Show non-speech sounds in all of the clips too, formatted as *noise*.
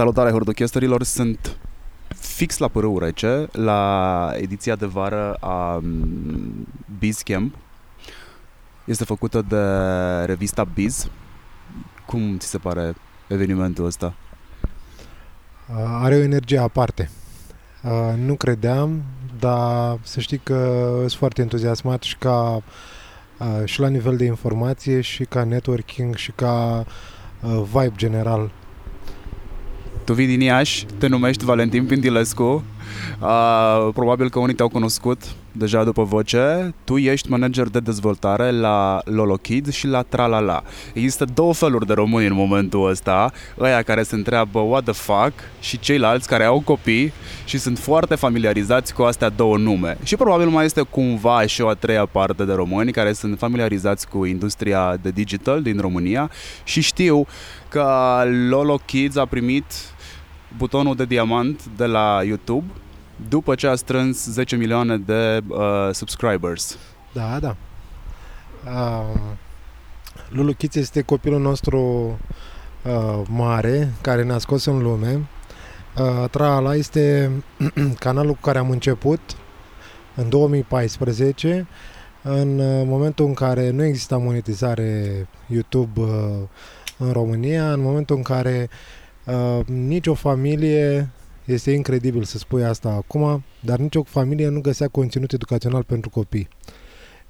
Salutare hordochesterilor, sunt fix la Părâul Rece, la ediția de vară a mm, Biz Camp. Este făcută de revista Biz. Cum ți se pare evenimentul ăsta? Are o energie aparte. Nu credeam, dar să știi că sunt foarte entuziasmat și ca și la nivel de informație și ca networking și ca vibe general tu vii din Iași, te numești Valentin Pindilescu, uh, probabil că unii te-au cunoscut deja după voce. Tu ești manager de dezvoltare la Lolo Kids și la Tralala. Există două feluri de români în momentul ăsta, ăia care se întreabă what the fuck și ceilalți care au copii și sunt foarte familiarizați cu astea două nume. Și probabil mai este cumva și o a treia parte de români care sunt familiarizați cu industria de digital din România și știu că Lolo Kids a primit butonul de diamant de la YouTube după ce a strâns 10 milioane de uh, subscribers. Da, da. Uh, Lulu Kids este copilul nostru uh, mare care ne-a scos în lume. Uh, Trala este *clears throat* canalul cu care am început în 2014 în uh, momentul în care nu exista monetizare YouTube uh, în România, în momentul în care uh, nicio familie, este incredibil să spui asta acum, dar nicio familie nu găsea conținut educațional pentru copii.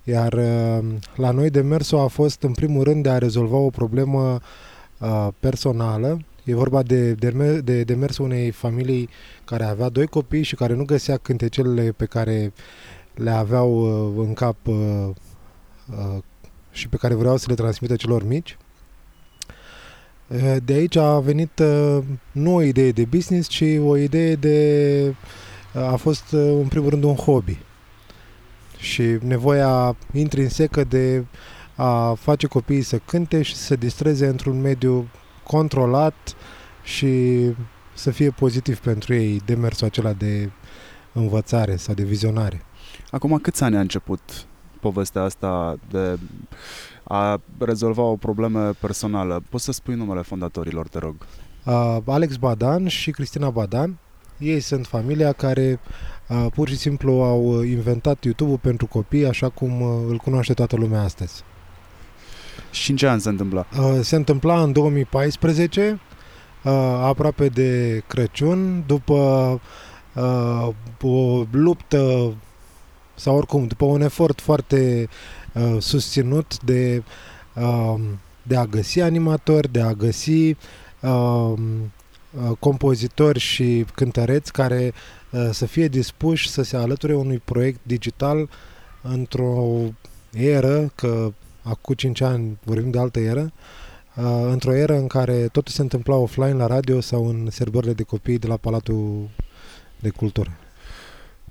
Iar uh, la noi demersul a fost în primul rând de a rezolva o problemă uh, personală. E vorba de, de, de demersul unei familii care avea doi copii și care nu găsea cântecelele pe care le aveau uh, în cap uh, uh, și pe care vreau să le transmită celor mici. Eh, de aici a venit eh, nu o idee de business, ci o idee de... Eh, a fost în primul rând un hobby. Și nevoia intrinsecă de a face copiii să cânte și să se distreze într-un mediu controlat și să fie pozitiv pentru ei demersul acela de învățare sau de vizionare. Acum câți ani a început povestea asta de a rezolva o problemă personală. Poți să spui numele fondatorilor, te rog? Uh, Alex Badan și Cristina Badan. Ei sunt familia care uh, pur și simplu au inventat YouTube-ul pentru copii așa cum uh, îl cunoaște toată lumea astăzi. Și în ce an se întâmpla? Uh, se întâmpla în 2014, uh, aproape de Crăciun, după uh, o luptă sau oricum, după un efort foarte uh, susținut de, uh, de a găsi animatori, de a găsi uh, compozitori și cântăreți care uh, să fie dispuși să se alăture unui proiect digital într-o eră, că acum 5 ani vorbim de altă eră, uh, într-o eră în care totul se întâmpla offline la radio sau în serbările de copii de la Palatul de Cultură.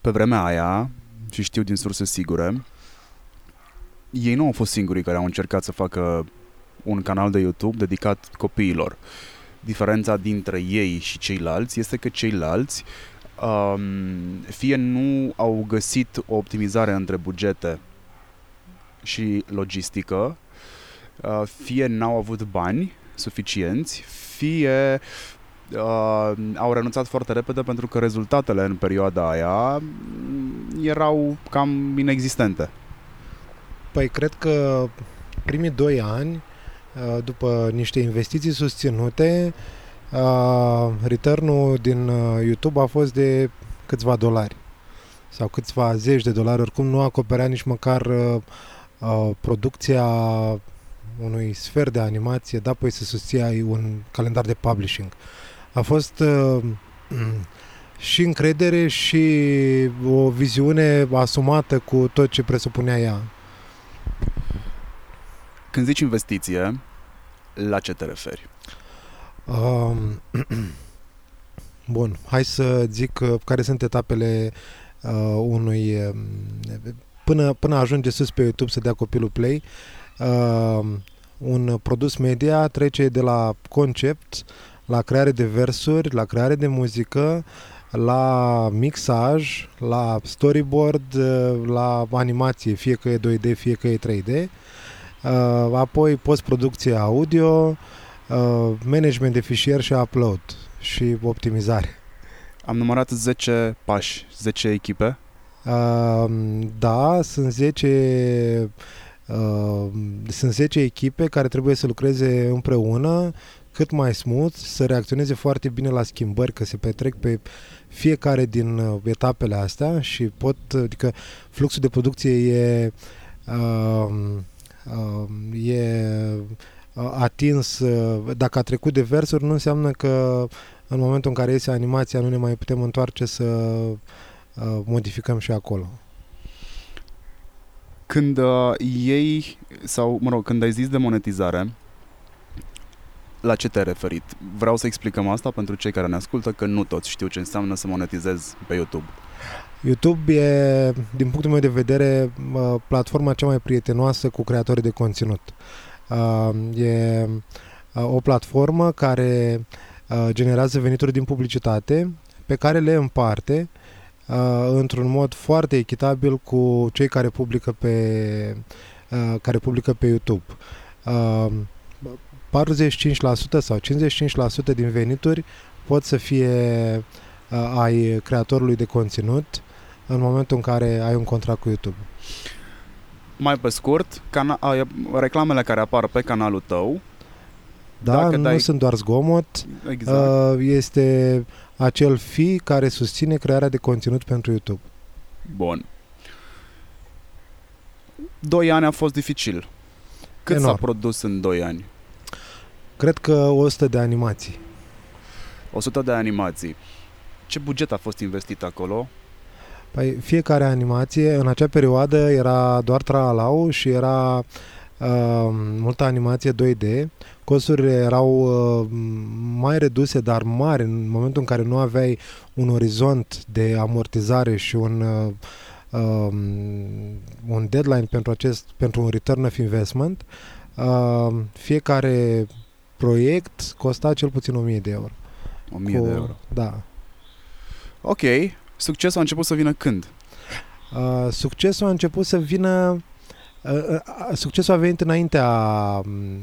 Pe vremea aia, și știu din surse sigure, ei nu au fost singurii care au încercat să facă un canal de YouTube dedicat copiilor. Diferența dintre ei și ceilalți este că ceilalți um, fie nu au găsit o optimizare între bugete și logistică, uh, fie n-au avut bani suficienți, fie uh, au renunțat foarte repede pentru că rezultatele în perioada aia erau cam inexistente. Păi cred că primii doi ani, uh, după niște investiții susținute, uh, return din uh, YouTube a fost de câțiva dolari sau câțiva zeci de dolari, oricum nu acoperea nici măcar producția unui sfert de animație, da, păi să susții un calendar de publishing. A fost uh, *clears throat* și încredere și o viziune asumată cu tot ce presupunea ea. Când zici investiție, la ce te referi? Um, *clears throat* Bun, hai să zic uh, care sunt etapele uh, unui... Uh, până, până ajunge sus pe YouTube să dea copilul play, uh, un produs media trece de la concept la creare de versuri, la creare de muzică, la mixaj, la storyboard, uh, la animație, fie că e 2D, fie că e 3D, uh, apoi postproducție audio, uh, management de fișier și upload și optimizare. Am numărat 10 pași, 10 echipe. Da, sunt 10 sunt 10 echipe care trebuie să lucreze împreună cât mai smooth, să reacționeze foarte bine la schimbări, că se petrec pe fiecare din uh, etapele astea și pot, adică fluxul de producție e, uh, uh, e atins, dacă a trecut de versuri, nu înseamnă că în momentul în care iese animația nu ne mai putem întoarce să modificăm și acolo. Când uh, ei, sau mă rog, când ai zis de monetizare, la ce te-ai referit? Vreau să explicăm asta pentru cei care ne ascultă, că nu toți știu ce înseamnă să monetizezi pe YouTube. YouTube e, din punctul meu de vedere, platforma cea mai prietenoasă cu creatorii de conținut. E o platformă care generează venituri din publicitate pe care le împarte într-un mod foarte echitabil cu cei care publică pe, care publică pe YouTube. 45% sau 55% din venituri pot să fie uh, ai creatorului de conținut în momentul în care ai un contract cu YouTube. Mai pe scurt, cana- reclamele care apar pe canalul tău da, Dacă nu dai... sunt doar zgomot, exact. uh, este acel fi care susține crearea de conținut pentru YouTube. Bun. Doi ani a fost dificil. Cât Enorm. s-a produs în doi ani? Cred că 100 de animații. 100 de animații. Ce buget a fost investit acolo? Păi fiecare animație în acea perioadă era doar traalau și era uh, multă animație 2D. Costurile erau uh, mai reduse, dar mari în momentul în care nu aveai un orizont de amortizare și un uh, um, un deadline pentru acest pentru un return of investment. Uh, fiecare proiect costa cel puțin 1000 de euro. 1000 Cu, de euro. Da. Ok. Succesul a început să vină când? Uh, succesul a început să vină uh, uh, succesul a venit înaintea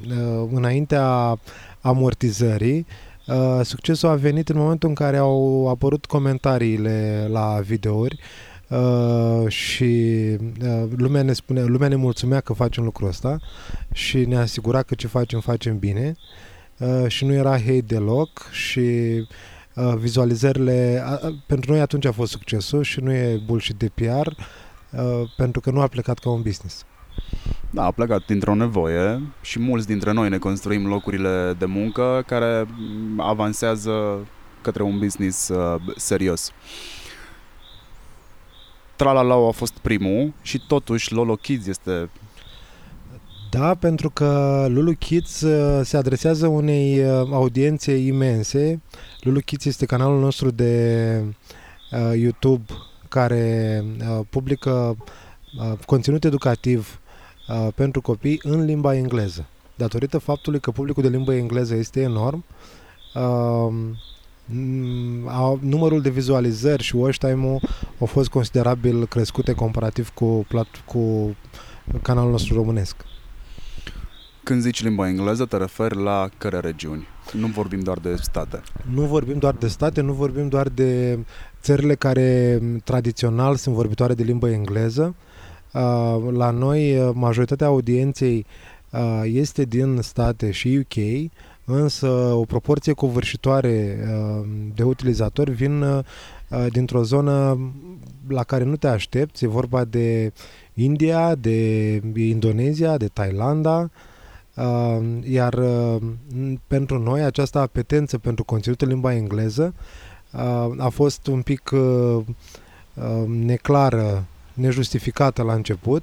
uh, înaintea amortizării uh, succesul a venit în momentul în care au apărut comentariile la videouri Uh, și uh, lumea ne spune, lumea ne mulțumea că facem lucrul ăsta și ne asigura că ce facem, facem bine uh, și nu era hate deloc și uh, vizualizările, uh, pentru noi atunci a fost succesul și nu e bullshit de PR uh, pentru că nu a plecat ca un business. Da, a plecat dintr-o nevoie și mulți dintre noi ne construim locurile de muncă care avansează către un business uh, serios. Uh, Tralalau a fost primul și totuși Lolo Kids este... Da, pentru că Lulu Kids uh, se adresează unei uh, audiențe imense. Lulu Kids este canalul nostru de uh, YouTube care uh, publică uh, conținut educativ uh, pentru copii în limba engleză. Datorită faptului că publicul de limba engleză este enorm, uh, Mm, numărul de vizualizări și watch time-ul au fost considerabil crescute comparativ cu, plat, cu canalul nostru românesc. Când zici limba engleză, te referi la care regiuni? Nu vorbim doar de state. Nu vorbim doar de state, nu vorbim doar de țările care tradițional sunt vorbitoare de limba engleză. La noi, majoritatea audienței este din state și UK, însă o proporție covârșitoare uh, de utilizatori vin uh, dintr-o zonă la care nu te aștepți, e vorba de India, de Indonezia, de Thailanda, uh, iar pentru noi această apetență pentru conținut în limba engleză a fost un pic neclară, nejustificată la început,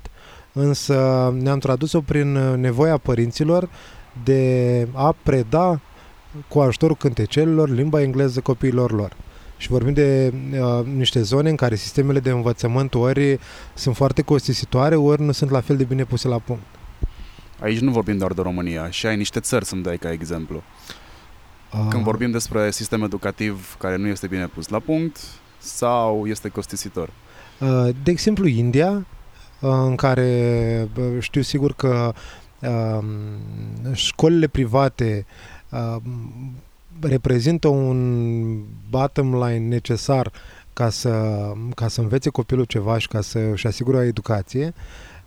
însă ne-am tradus-o prin nevoia părinților de a preda cu ajutorul cântecelilor limba engleză copiilor lor. și vorbim de uh, niște zone în care sistemele de învățământ ori sunt foarte costisitoare, ori nu sunt la fel de bine puse la punct. Aici nu vorbim doar de România, și ai niște țări să-mi dai ca exemplu. Când Uh, vorbim despre sistem educativ care nu este bine pus la punct sau este costisitor. Uh, De exemplu, India, uh, în care bă, știu sigur că um, școlile private um, reprezintă un bottom line necesar ca să, ca să învețe copilul ceva și ca să își asigure o educație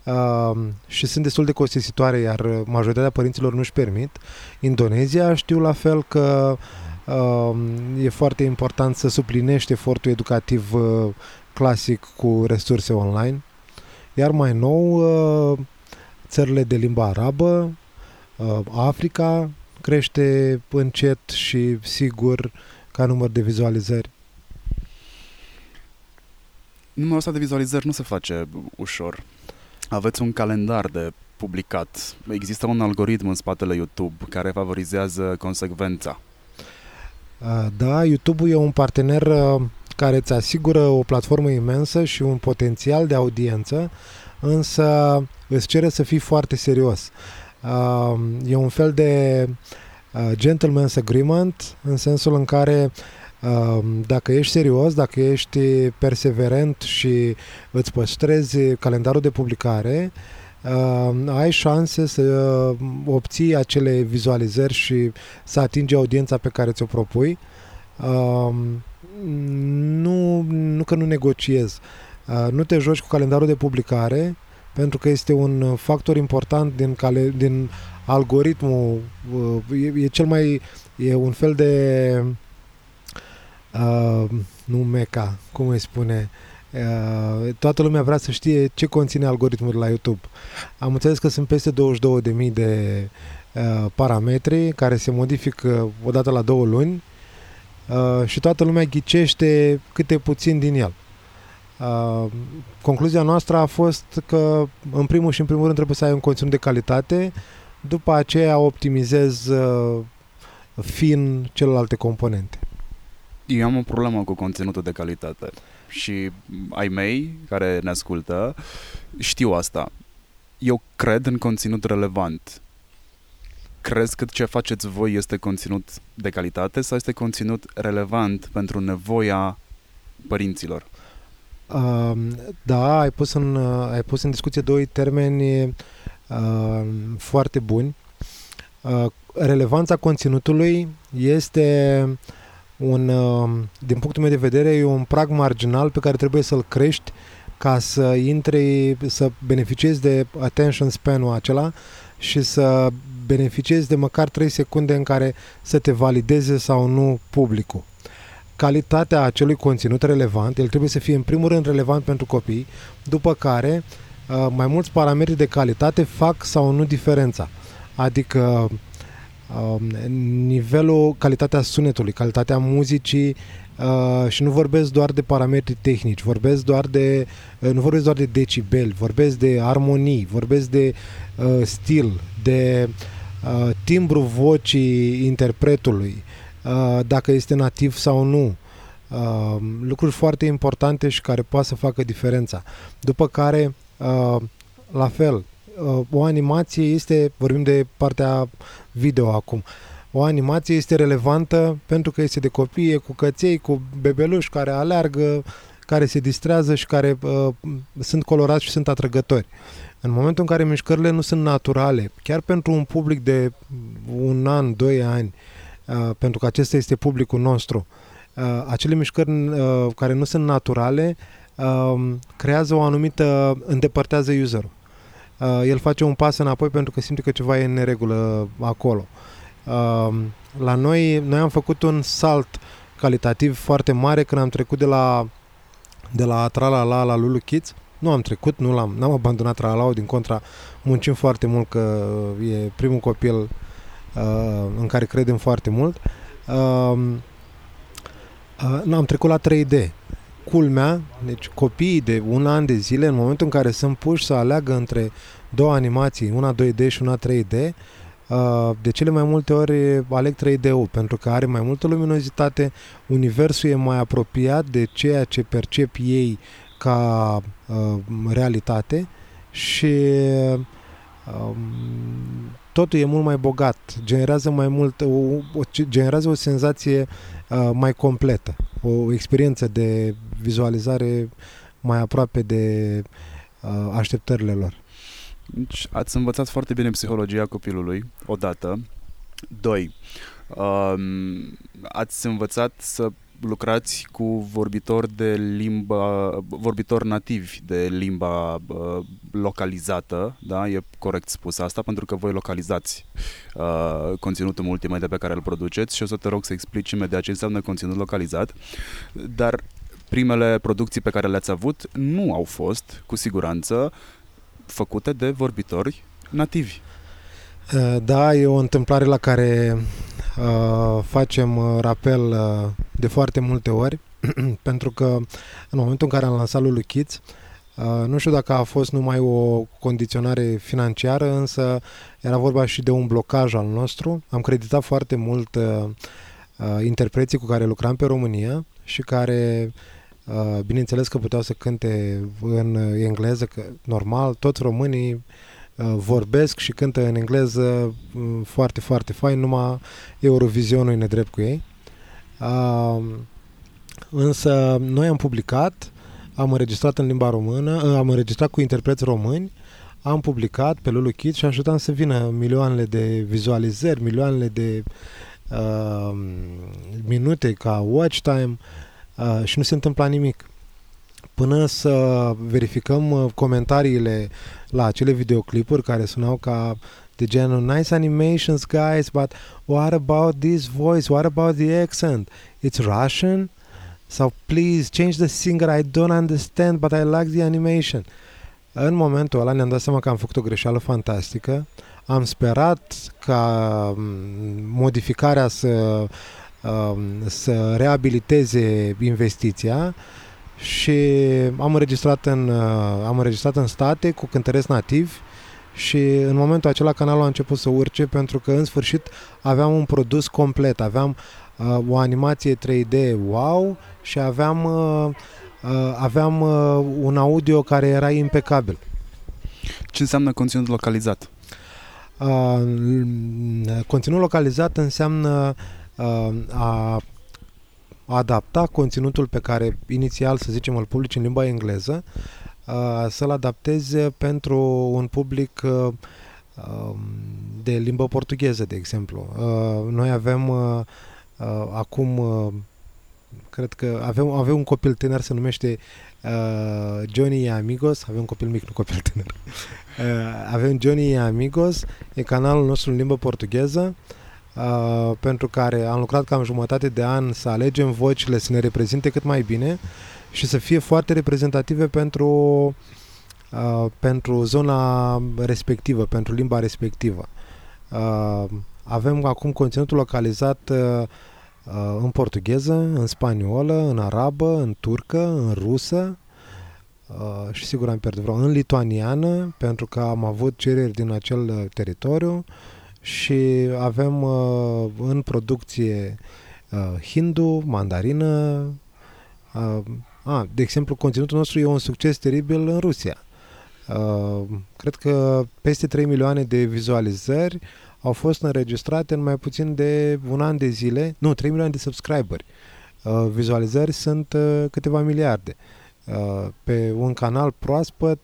um, și sunt destul de costisitoare, iar majoritatea părinților nu-și permit. Indonezia știu la fel că um, e foarte important să suplinești efortul educativ uh, clasic cu resurse online. Iar mai nou, uh, țările de limba arabă, uh, Africa crește încet și sigur ca număr de vizualizări. Numărul ăsta de vizualizări nu se face ușor. Aveți un calendar de publicat. Există un algoritm în spatele YouTube care favorizează consecvența. Uh, Da, YouTube-ul e un partener uh, care îți asigură o platformă imensă și un potențial de audiență, însă îți cere să fii foarte serios. Uh, E un fel de uh, gentleman's agreement în sensul în care uh, dacă ești serios, dacă ești perseverent și îți păstrezi calendarul de publicare, uh, ai șanse să uh, obții acele vizualizări și să atingi audiența pe care ți-o propui. Uh, nu, nu că nu negociez. Uh, nu te joci cu calendarul de publicare pentru că este un factor important din, cale, din algoritmul. Uh, e, e cel mai... e un fel de... Uh, nu meca, cum îi spune... Uh, toată lumea vrea să știe ce conține algoritmul de la YouTube. Am înțeles că sunt peste 22.000 de uh, parametri care se modifică odată la două luni uh, și toată lumea ghicește câte puțin din el. Uh, concluzia noastră a fost că în primul și în primul rând trebuie să ai un conținut de calitate, după aceea optimizezi uh, fin celelalte componente. Eu am o problemă cu conținutul de calitate și ai mei care ne ascultă știu asta. Eu cred în conținut relevant. Crezi că ce faceți voi este conținut de calitate sau este conținut relevant pentru nevoia părinților? Uh, da, ai pus, în, uh, ai pus în discuție doi termeni uh, foarte buni. Uh, relevanța conținutului este un, uh, din punctul meu de vedere, e un prag marginal pe care trebuie să-l crești ca să intri, să beneficiezi de attention span-ul acela și să beneficiezi de măcar 3 secunde în care să te valideze sau nu publicul calitatea acelui conținut relevant, el trebuie să fie în primul rând relevant pentru copii, după care uh, mai mulți parametri de calitate fac sau nu diferența. Adică uh, nivelul, calitatea sunetului, calitatea muzicii uh, și nu vorbesc doar de parametri tehnici, vorbesc doar de, uh, nu vorbesc doar de decibeli, vorbesc de armonii, vorbesc de uh, stil, de uh, timbru vocii interpretului, uh, dacă este nativ sau nu. Uh, lucruri foarte importante și care poate să facă diferența. După care, uh, la fel, uh, o animație este, vorbim de partea video acum, o animație este relevantă pentru că este de copii, e cu căței, cu bebeluși care aleargă, care se distrează și care uh, sunt colorați și sunt atrăgători. În momentul în care mișcările nu sunt naturale, chiar pentru un public de un an, doi ani, uh, pentru că acesta este publicul nostru, uh, acele mișcări uh, care nu sunt naturale uh, creează o anumită, îndepărtează userul. Uh, el face un pas înapoi pentru că simte că ceva e în neregulă acolo. Uh, la noi, noi am făcut un salt calitativ foarte mare când am trecut de la de la Tralala la Lulu Kids. Nu am trecut, nu l-am, n-am abandonat Tralala, din contra muncim foarte mult că e primul copil uh, în care credem foarte mult. Uh, uh, am trecut la 3D. Culmea, deci copiii de un an de zile, în momentul în care sunt puși să aleagă între două animații, una 2D și una 3D, Uh, de cele mai multe ori aleg 3D-ul pentru că are mai multă luminozitate, universul e mai apropiat de ceea ce percep ei ca uh, realitate și uh, totul e mult mai bogat, generează mai mult, o, o, generează o senzație uh, mai completă, o experiență de vizualizare mai aproape de uh, așteptările lor. Deci ați învățat foarte bine psihologia copilului, odată. Doi, um, ați învățat să lucrați cu vorbitori de limba, vorbitori nativi de limba uh, localizată, da? E corect spus asta, pentru că voi localizați uh, conținutul multimedia pe care îl produceți și o să te rog să explici imediat ce înseamnă conținut localizat, dar primele producții pe care le-ați avut nu au fost, cu siguranță, făcute de vorbitori nativi. Uh, da, e o întâmplare la care uh, facem uh, rapel uh, de foarte multe ori, *clears throat* pentru că în momentul în care am lansat Lulu Kids, uh, nu știu dacă a fost numai o condiționare financiară, însă era vorba și de un blocaj al nostru. Am creditat foarte mult uh, uh, interpreții cu care lucram pe România și care uh, Uh, bineînțeles că puteau să cânte în engleză, că normal, toți românii uh, vorbesc și cântă în engleză mm, foarte, foarte fain, numai Eurovizionul e nedrept cu ei. Uh, însă noi am publicat, am înregistrat în limba română, am înregistrat cu interpreți români, am publicat pe Lulu Kids și așteptam să vină milioanele de vizualizări, milioanele de uh, minute ca watch time uh, și nu se întâmpla nimic. Până să verificăm uh, comentariile la acele videoclipuri care sunau ca de genul Nice animations, guys, but what about this voice? What about the accent? It's Russian? Sau please change the singer, I don't understand, but I like the animation. În momentul ăla ne-am dat seama că am făcut o greșeală fantastică. Am sperat ca mm, modificarea să Um, să reabiliteze investiția și am înregistrat în, uh, am înregistrat în state cu cântăreți nativi și în momentul acela canalul a început să urce pentru că în sfârșit aveam un produs complet, aveam uh, o animație 3D wow și aveam, uh, uh, aveam uh, un audio care era impecabil. Ce înseamnă conținut localizat? Uh, conținut localizat înseamnă a adapta conținutul pe care inițial, să zicem, îl publici în limba engleză, să-l adapteze pentru un public de limbă portugheză, de exemplu. Noi avem acum, cred că avem, avem un copil tânăr, se numește Johnny Amigos, avem un copil mic, nu copil tânăr. *laughs* avem Johnny Amigos, e canalul nostru în limbă portugheză, uh, pentru care am lucrat cam jumătate de an să alegem vocile să ne reprezinte cât mai bine și să fie foarte reprezentative pentru, uh, pentru zona respectivă, pentru limba respectivă. Uh, avem acum conținutul localizat uh, uh, în portugheză, în spaniolă, în arabă, în turcă, în rusă, Uh, și sigur am pierdut vreo în lituaniană pentru că am avut cereri din acel uh, teritoriu și avem uh, în producție uh, hindu, mandarină. Uh, a, de exemplu, conținutul nostru e un succes teribil în Rusia. Uh, cred că peste 3 milioane de vizualizări au fost înregistrate în mai puțin de un an de zile. Nu, 3 milioane de subscriberi. Uh, vizualizări sunt uh, câteva miliarde. Uh, pe un canal proaspăt,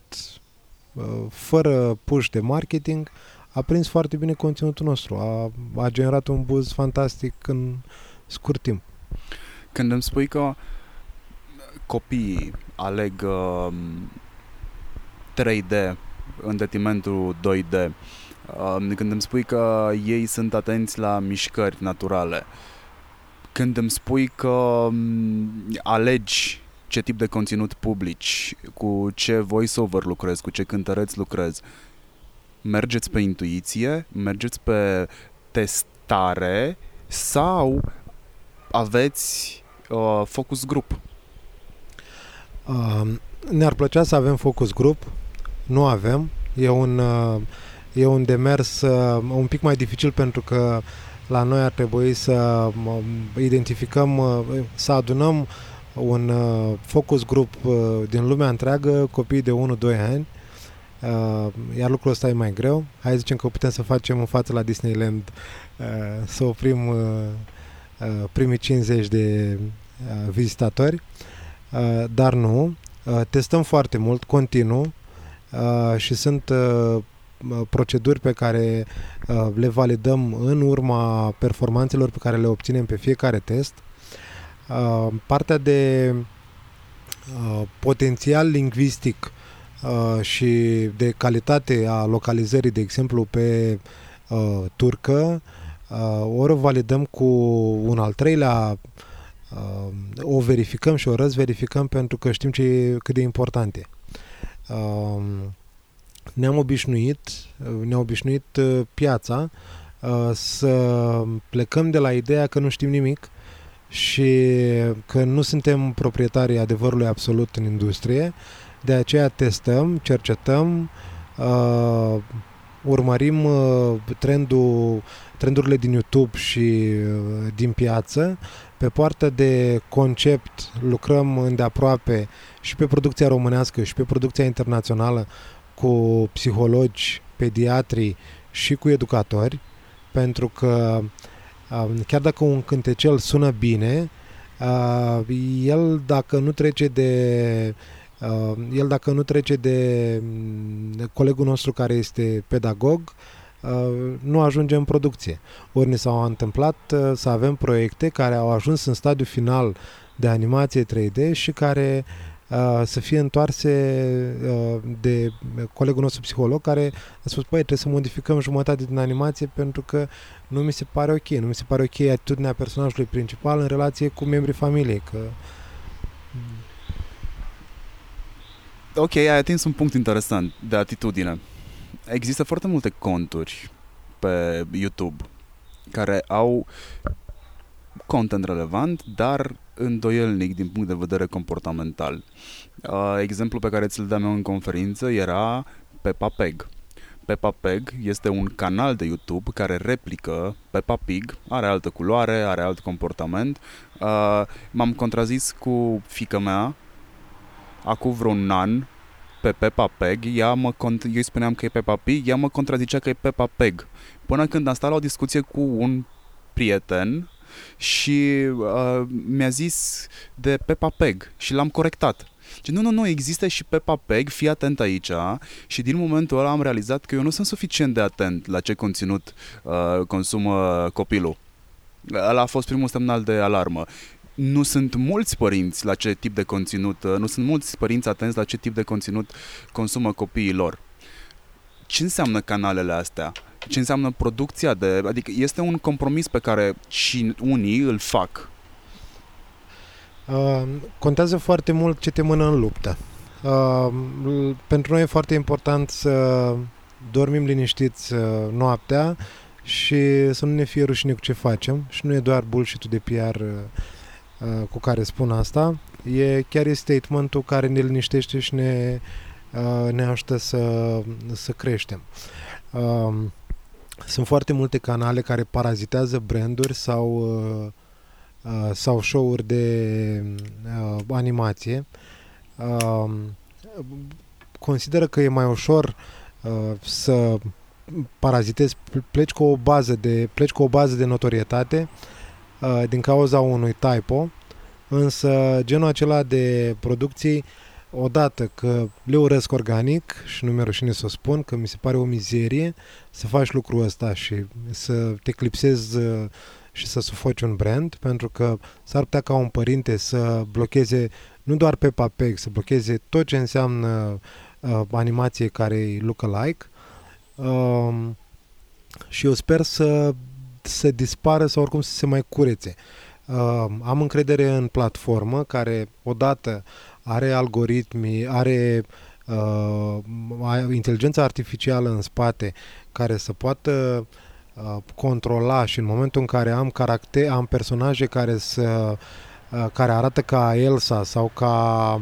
uh, fără push de marketing, a prins foarte bine conținutul nostru, a, a generat un buzz fantastic în scurt timp. Când îmi spui că copiii aleg uh, 3D în detrimentul 2D, uh, când îmi spui că ei sunt atenți la mișcări naturale, când îmi spui că um, alegi ce tip de conținut publici, cu ce voice-over lucrezi, cu ce cântăreți lucrezi, mergeți pe intuiție, mergeți pe testare sau aveți uh, focus grup? Uh, ne-ar plăcea să avem focus grup, nu avem. E un, uh, e un demers uh, un pic mai dificil pentru că la noi ar trebui să um, identificăm, uh, să adunăm un uh, focus group uh, din lumea întreagă, copii de 1-2 ani, uh, iar lucrul ăsta e mai greu. Hai zicem că putem să facem în față la Disneyland uh, să oprim uh, uh, primii 50 de uh, vizitatori, uh, dar nu. Uh, testăm foarte mult, continuu uh, și sunt uh, proceduri pe care uh, le validăm în urma performanțelor pe care le obținem pe fiecare test. Uh, partea de uh, potențial lingvistic și de calitate a localizării, de exemplu, pe turcă, ori o validăm cu un al treilea o verificăm și o răzverificăm pentru că știm ce, cât de important e ne-am obișnuit, ne-a obișnuit uh, piața uh, să plecăm de la ideea că nu știm nimic și că nu suntem proprietarii adevărului absolut în industrie, de aceea testăm, cercetăm, uh, urmărim trendul, trendurile din YouTube și din piață. Pe partea de concept lucrăm îndeaproape și pe producția românească și pe producția internațională cu psihologi, pediatri și cu educatori, pentru că chiar dacă un cântecel sună bine, el dacă nu trece de el dacă nu trece de mm, colegul nostru care este pedagog, nu ajunge în producție. Ori ne s-au întâmplat să avem proiecte care au ajuns în stadiu final de animație 3D și care Uh, să fie întoarse uh, de colegul nostru psiholog care a spus, păi, trebuie să modificăm jumătate din animație pentru că nu mi se pare ok, nu mi se pare ok atitudinea personajului principal în relație cu membrii familiei, că Ok, ai atins un punct interesant de atitudine. Există foarte multe conturi pe YouTube care au content relevant, dar îndoielnic din punct de vedere comportamental. Uh, exemplu pe care ți-l dăm eu în conferință era Peppa Pig. Peppa Pig este un canal de YouTube care replică Peppa Pig, are altă culoare, are alt comportament. Uh, m-am contrazis cu fica mea acum vreun an pe Peppa Pig, ea mă cont- eu îi spuneam că e Peppa Pig, ea mă contrazicea că e Peppa Pig. Până când am stat la o discuție cu un prieten și uh, mi-a zis de Peppa Peg și l-am corectat. Și nu, nu, nu, există și Peppa Peg, fii atent aici și din momentul ăla am realizat că eu nu sunt suficient de atent la ce conținut uh, consumă copilul. Ăla a fost primul semnal de alarmă. Nu sunt mulți părinți la ce tip de conținut, uh, nu sunt mulți părinți atenți la ce tip de conținut consumă copiii lor. Ce înseamnă canalele astea? ce înseamnă producția de... Adică este un compromis pe care și unii îl fac. Uh, contează foarte mult ce te mână în luptă. Uh, pentru noi e foarte important să dormim liniștiți uh, noaptea și să nu ne fie rușine cu ce facem și nu e doar bullshit de PR uh, uh, cu care spun asta, e chiar e statementul care ne liniștește și ne, uh, ne ajută să, să creștem. Uh, sunt foarte multe canale care parazitează branduri sau, uh, uh, sau show-uri de uh, animație. Uh, consideră că e mai ușor uh, să parazitezi, pleci cu o bază de, pleci cu o bază de notorietate uh, din cauza unui typo, însă genul acela de producții uh, odată că le urăsc organic și nu mi-e rușine să o spun, că mi se pare o mizerie să faci lucrul ăsta și să te clipsezi uh, și să sufoci un brand, pentru că s-ar putea ca un părinte să blocheze nu doar pe papeg, să blocheze tot ce înseamnă uh, animație care e lookalike. Uh, și eu sper să, să dispară sau oricum să se mai curețe. Uh, am încredere în platformă care odată are algoritmi, are uh, inteligența artificială în spate care să poată uh, controla și în momentul în care am caracter, am personaje care să uh, care arată ca Elsa sau ca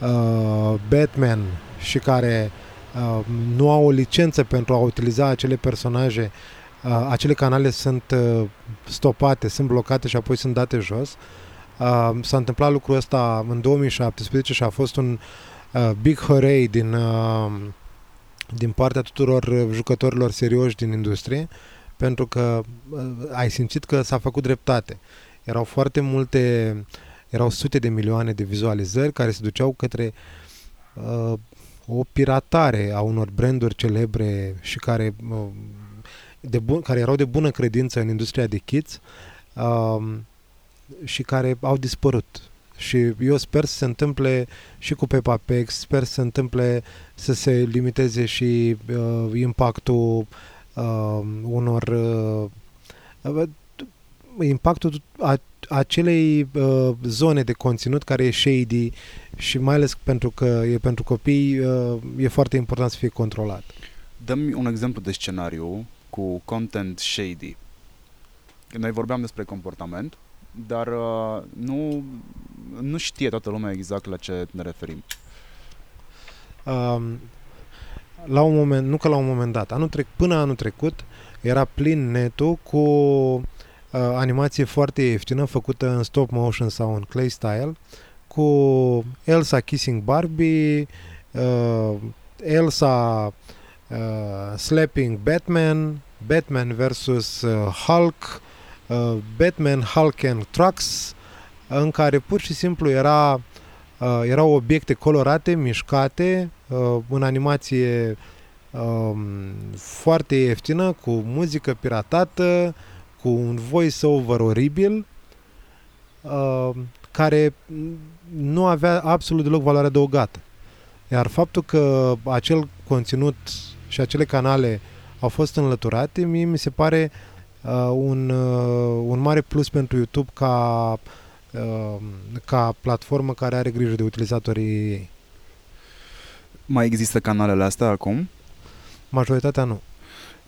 uh, Batman și care uh, nu au o licență pentru a utiliza acele personaje, uh, acele canale sunt uh, stopate, sunt blocate și apoi sunt date jos. Uh, s-a întâmplat lucrul ăsta în 2017 și a fost un uh, big hooray din, uh, din partea tuturor uh, jucătorilor serioși din industrie, pentru că uh, ai simțit că s-a făcut dreptate. Erau foarte multe, erau sute de milioane de vizualizări care se duceau către uh, o piratare a unor branduri celebre și care, uh, de bun, care erau de bună credință în industria de kids uh, și care au dispărut. Și eu sper să se întâmple și cu Peppa Pig, sper să se întâmple să se limiteze și uh, impactul uh, unor uh, impactul a, acelei uh, zone de conținut care e shady și mai ales pentru că e pentru copii, uh, e foarte important să fie controlat. Dăm un exemplu de scenariu cu content shady. Noi vorbeam despre comportament, dar uh, nu, nu știe toată lumea exact la ce ne referim. Um, la un moment, nu că la un moment dat, anul trec, până anul trecut era plin netul cu uh, animație foarte ieftină făcută în stop motion sau în clay style cu Elsa kissing Barbie, uh, Elsa uh, slapping Batman, Batman versus uh, Hulk, uh, Batman Hulk and Trucks, în care pur și simplu era, uh, erau obiecte colorate, mișcate, uh, în animație uh, foarte ieftină, cu muzică piratată, cu un voice-over oribil, uh, care nu avea absolut deloc valoare adăugată. Iar faptul că acel conținut și acele canale au fost înlăturate, mie mi se pare uh, un, uh, un mare plus pentru YouTube ca, uh, ca platformă care are grijă de utilizatorii ei. Mai există canalele astea acum? Majoritatea nu.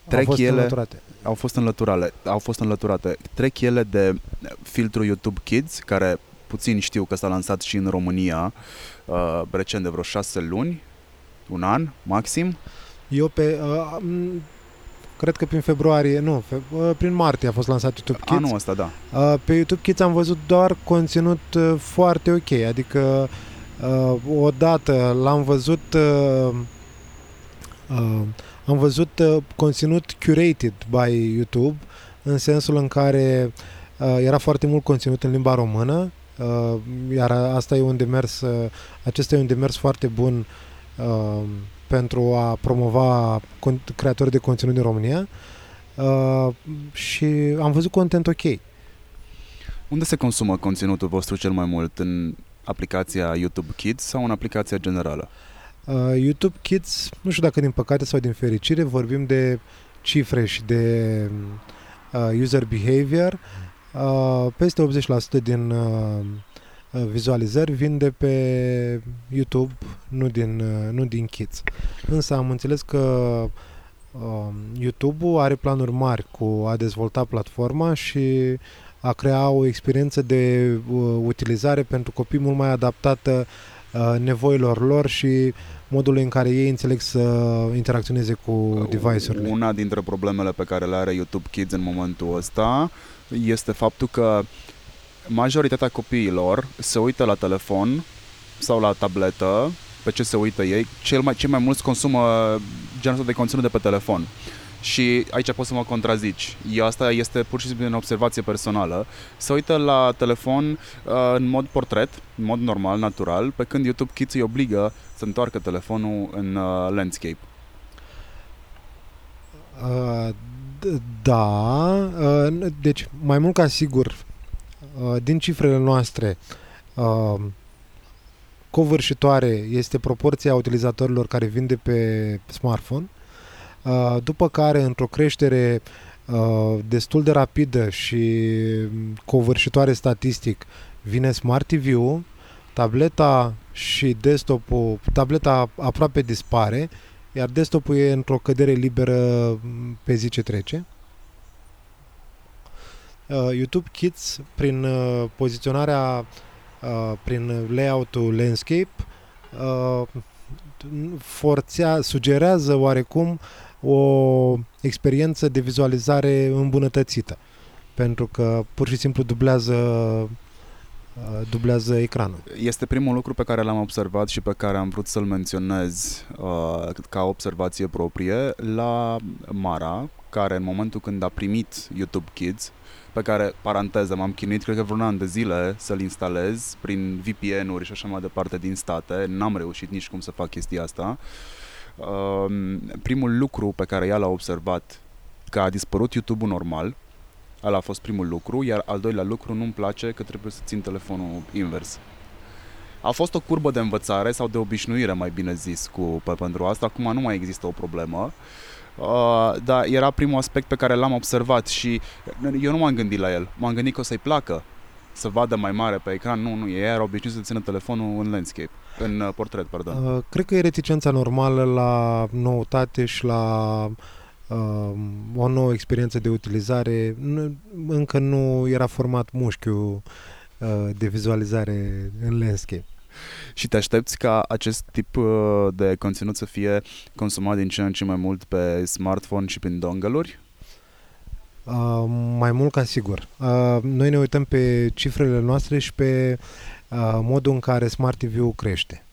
Trec au fost ele, înlăturate. Au fost înlăturate, au fost înlăturate. Trec ele de filtrul YouTube Kids, care puțin știu că s-a lansat și în România uh, recent de vreo șase luni, un an maxim. Eu pe... Uh, m- cred că prin februarie, nu, fe, uh, prin martie a fost lansat YouTube Kids. Anul ăsta, da. Uh, pe YouTube Kids am văzut doar conținut uh, foarte ok, adică uh, odată l-am văzut uh, uh, am văzut uh, conținut curated by YouTube în sensul în care uh, era foarte mult conținut în limba română uh, iar asta e un demers uh, acesta e un demers foarte bun uh, pentru a promova con- creatorii de conținut din România uh, și am văzut content ok. Unde se consumă conținutul vostru cel mai mult? În aplicația YouTube Kids sau în aplicația generală? Uh, YouTube Kids, nu știu dacă din păcate sau din fericire, vorbim de cifre și de uh, user behavior. Uh, peste 80% din uh, vizualizări vin de pe YouTube, nu din, uh, nu din Kids. Însă am înțeles că uh, YouTube-ul are planuri mari cu a dezvolta platforma și a crea o experiență de uh, utilizare pentru copii mult mai adaptată uh, nevoilor lor și modului în care ei înțeleg să interacționeze cu device-urile. Una dintre problemele pe care le are YouTube Kids în momentul ăsta este faptul că majoritatea copiilor se uită la telefon sau la tabletă, pe ce se uită ei, cel mai, cei mai mulți consumă genul ăsta de conținut de pe telefon. Și aici poți să mă contrazici. Eu asta este pur și simplu în observație personală. Se uită la telefon uh, în mod portret, în mod normal, natural, pe când YouTube Kids îi obligă să întoarcă telefonul în uh, landscape. Uh, d- da, uh, deci mai mult ca sigur, uh, din cifrele noastre, uh, covârșitoare este proporția utilizatorilor care vin de pe smartphone, uh, după care, într-o creștere uh, destul de rapidă și covârșitoare statistic, vine Smart TV-ul, tableta și desktop-ul, tableta aproape dispare, iar desktop-ul e într-o cădere liberă pe zi ce trece. Uh, YouTube Kids, prin uh, poziționarea, uh, prin layout-ul landscape, uh, forțea, sugerează oarecum o experiență de vizualizare îmbunătățită. Pentru că pur și simplu dublează uh, dublează ecranul. Este primul lucru pe care l-am observat și pe care am vrut să-l menționez uh, ca observație proprie la Mara, care în momentul când a primit YouTube Kids, pe care, paranteză, m-am chinuit cred că vreun an de zile să-l instalez prin VPN-uri și așa mai departe din state, n-am reușit nici cum să fac chestia asta. Uh, primul lucru pe care ea l-a observat că a dispărut YouTube-ul normal, Ăla a fost primul lucru, iar al doilea lucru nu-mi place că trebuie să țin telefonul invers. A fost o curbă de învățare sau de obișnuire, mai bine zis, cu, pe, pentru asta. Acum nu mai există o problemă. Uh, dar era primul aspect pe care l-am observat și eu nu m-am gândit la el. M-am gândit că o să-i placă să vadă mai mare pe ecran. Nu, nu, ei erau obișnuit să țină telefonul în landscape, în uh, portret, pardon. Uh, cred că e reticența normală la noutate și la uh, o nouă experiență de utilizare. Nu, încă nu era format mușchiul uh, de vizualizare în landscape. Și te aștepți ca acest tip uh, de conținut să fie consumat din ce în ce mai mult pe smartphone și prin dongle-uri? Uh, mai mult ca sigur. Uh, noi ne uităm pe cifrele noastre și pe uh, modul în care Smart TV-ul crește.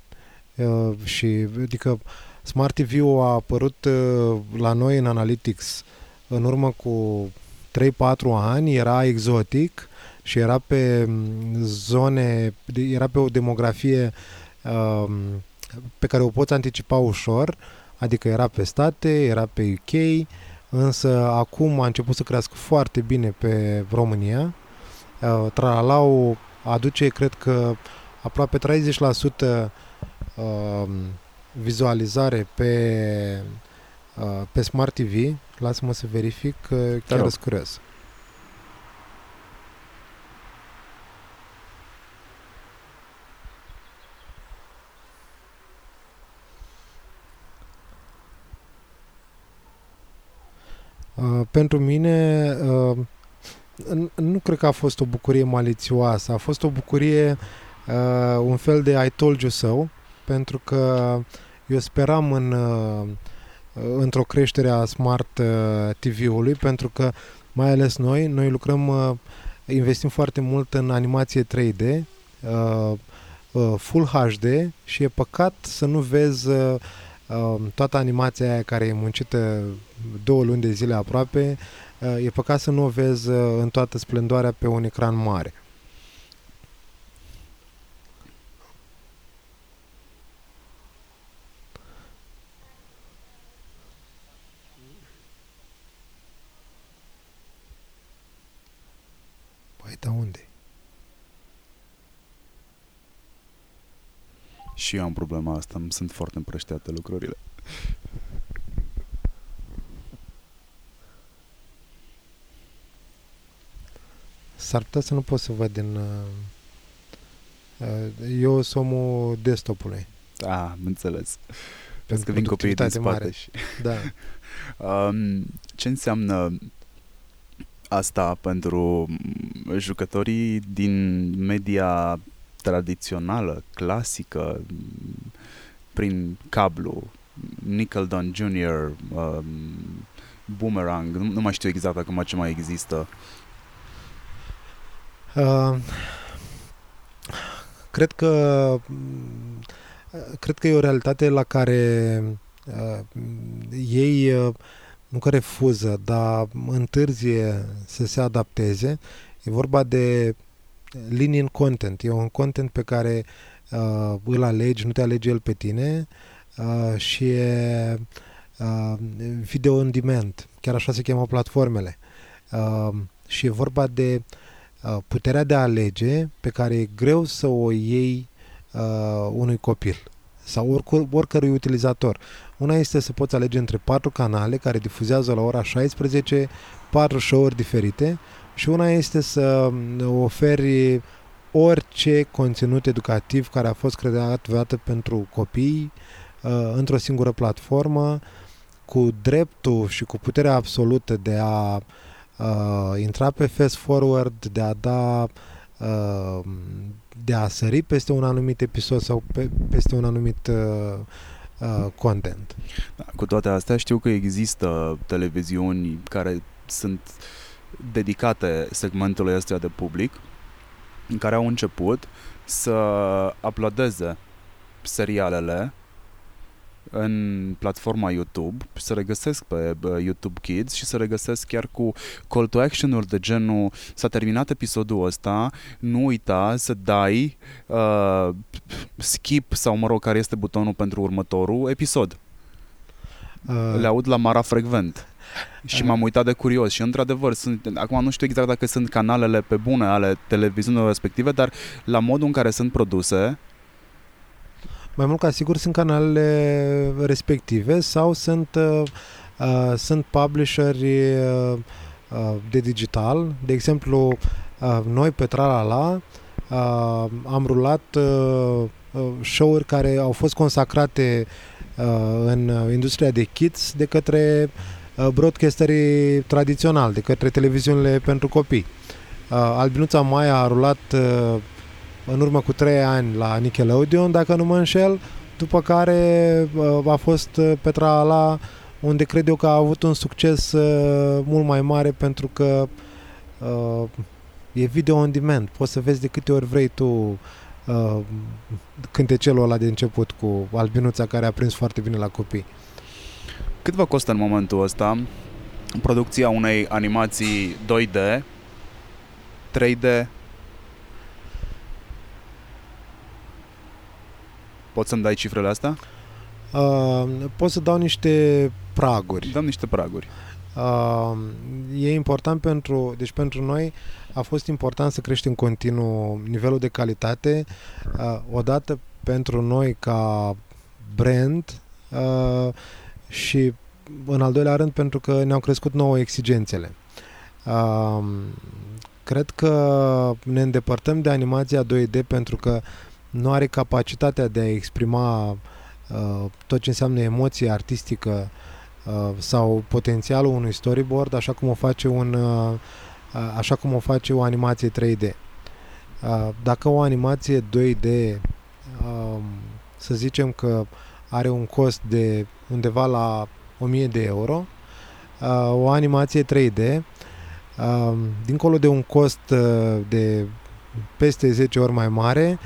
Uh, și adică Smart TV-ul a apărut uh, la noi în Analytics în urmă cu 3-4 ani, era exotic și era pe mm, zone, era pe o demografie um, pe care o poți anticipa ușor, adică era pe state, era pe UK, însă acum a început să crească foarte bine pe România. Uh, Tralalau aduce, cred că, aproape 30% uh, vizualizare pe, uh, pe Smart TV. Lasă-mă să verific, că chiar sunt curios. Pentru mine uh, nu cred că a fost o bucurie malițioasă, a fost o bucurie, uh, un fel de I told you so, pentru că eu speram în, uh, într-o creștere a Smart uh, TV-ului, pentru că mai ales noi, noi lucrăm, uh, investim foarte mult în animație 3D, uh, uh, Full HD și e păcat să nu vezi uh, Um, toată animația aia care e muncită două luni de zile aproape, uh, e păcat să nu o vezi uh, în toată splendoarea pe un ecran mare. Păi, da unde? Și eu am problema asta, îmi sunt foarte împrășteate lucrurile. S-ar putea să nu pot să văd din... Uh, uh, eu sunt omul desktopului. Da, am înțeles. Pentru că vin copiii din spate mare. și... Da. *laughs* um, ce înseamnă asta pentru jucătorii din media tradițională, clasică, prin cablu, Nickeldon Jr., um, Boomerang, nu, nu mai știu exact acum ce mai există. Uh, cred că cred că e o realitate la care uh, ei uh, nu că refuză, dar întârzie să se adapteze. E vorba de linii în content. E un content pe care uh, îl alegi, nu te alege el pe tine uh, și e uh, video on demand. Chiar așa se cheamă platformele. Uh, și e vorba de uh, puterea de a alege pe care e greu să o iei uh, unui copil sau oricur, oricărui utilizator. Una este să poți alege între patru canale care difuzează la ora 16 patru show-uri diferite și una este să oferi orice conținut educativ care a fost creat vreodată pentru copii uh, într-o singură platformă cu dreptul și cu puterea absolută de a uh, intra pe fast forward, de a da uh, de a sări peste un anumit episod sau pe, peste un anumit uh, uh, content. Da, cu toate astea știu că există televiziuni care sunt dedicate segmentului ăsta de public, în care au început să uploadeze serialele în platforma YouTube, se regăsesc pe YouTube Kids și se regăsesc chiar cu call to action-uri de genul s-a terminat episodul ăsta, nu uita să dai uh, skip sau mă rog care este butonul pentru următorul episod. Uh. Le aud la Mara frecvent. Și m-am uitat de curios și într-adevăr sunt, acum nu știu exact dacă sunt canalele pe bune ale televiziunilor respective, dar la modul în care sunt produse, mai mult ca sigur sunt canalele respective sau sunt, uh, uh, sunt publisheri uh, uh, de digital. De exemplu, uh, noi pe Tralala uh, am rulat uh, uh, show-uri care au fost consacrate uh, în industria de kids de către uh, broadcasterii tradiționali, de către televiziunile pentru copii. Uh, Albinuța Maia a rulat uh, în urmă cu 3 ani la Nickelodeon, dacă nu mă înșel, după care uh, a fost uh, Petra la unde cred eu că a avut un succes uh, mult mai mare pentru că e video on demand. Poți să vezi de câte ori vrei tu cântecelul ăla de început cu albinuța care a prins foarte bine la copii. Cât vă costă în momentul ăsta producția unei animații 2D, 3D, Poți să-mi dai cifrele astea? Uh, pot să dau niște praguri. Dăm niște praguri. Uh, e important pentru, deci pentru noi a fost important să creștem continuu nivelul de calitate, uh, odată pentru noi ca brand uh, și în al doilea rând pentru că ne-au crescut nouă exigențele. Uh, cred că ne îndepărtăm de animația 2D pentru că nu are capacitatea de a exprima uh, tot ce înseamnă emoție artistică uh, sau potențialul unui storyboard așa cum o face un uh, uh așa cum o face o animație 3D. Uh, dacă o animație 2D uh, um, să zicem că are un cost de undeva la 1000 de euro, uh, o animație 3D uh, um, dincolo de un cost uh, de peste 10 ori mai mare,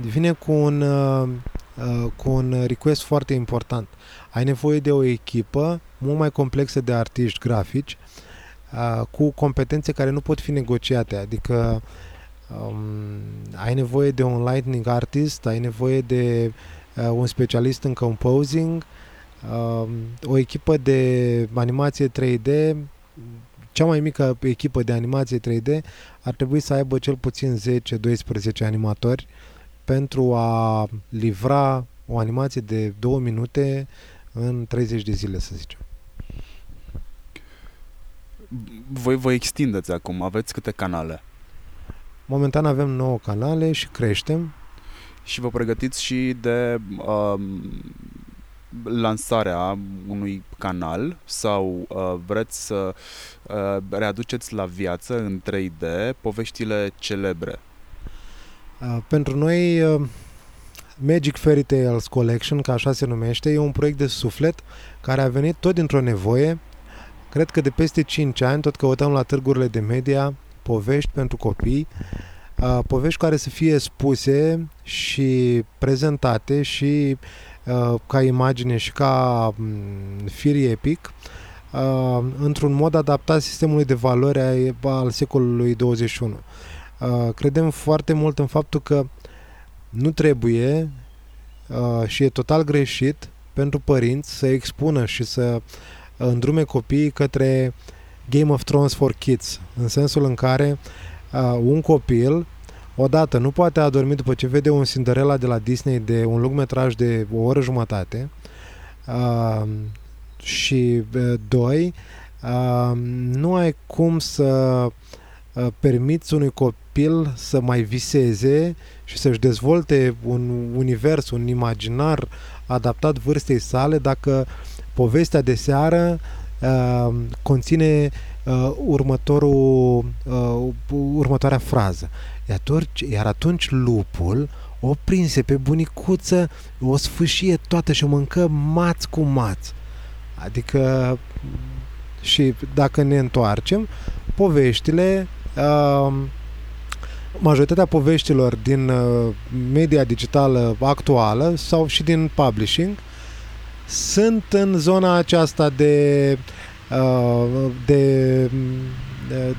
vine cu un, uh, uh, cu un request foarte important. Ai nevoie de o echipă mult mai complexă de artiști grafici uh, cu competențe care nu pot fi negociate, adică um, ai nevoie de un lightning artist, ai nevoie de uh, un specialist în composing, uh, o echipă de animație 3D, cea mai mică echipă de animație 3D ar trebui să aibă cel puțin 10-12 animatori pentru a livra o animație de două minute în 30 de zile, să zicem. Voi vă extindeți acum, aveți câte canale? Momentan avem 9 canale și creștem. Și vă pregătiți și de um, lansarea unui canal sau uh, vreți să uh, readuceți la viață în 3D poveștile celebre Uh, pentru noi, uh, Magic Fairy Tales Collection, ca așa se numește, e un proiect de suflet care a venit tot dintr-o nevoie. Cred că de peste 5 ani tot căutăm la târgurile de media povești pentru copii, uh, povești care să fie spuse și prezentate și ca imagine și ca mm, fir epic într-un mod adaptat sistemului de valori al secolului 21. Uh, credem foarte mult în faptul că nu trebuie uh, și e total greșit pentru părinți să expună și să îndrume copiii către Game of Thrones for Kids, în sensul în care uh, un copil odată nu poate adormi după ce vede un Cinderella de la Disney de un lungmetraj de o oră jumătate uh, și uh, doi uh, nu ai cum să uh, permiți unui copil copil să mai viseze și să-și dezvolte un univers, un imaginar adaptat vârstei sale dacă povestea de seară uh, conține uh, următorul, uh, următoarea frază. Iar atunci, iar atunci lupul o prinse pe bunicuță, o sfâșie toată și o mâncă maț cu maț. Adică, și dacă ne întoarcem, poveștile, uh, majoritatea poveștilor din uh, media digitală actuală sau și din publishing sunt în zona aceasta de, uh, de,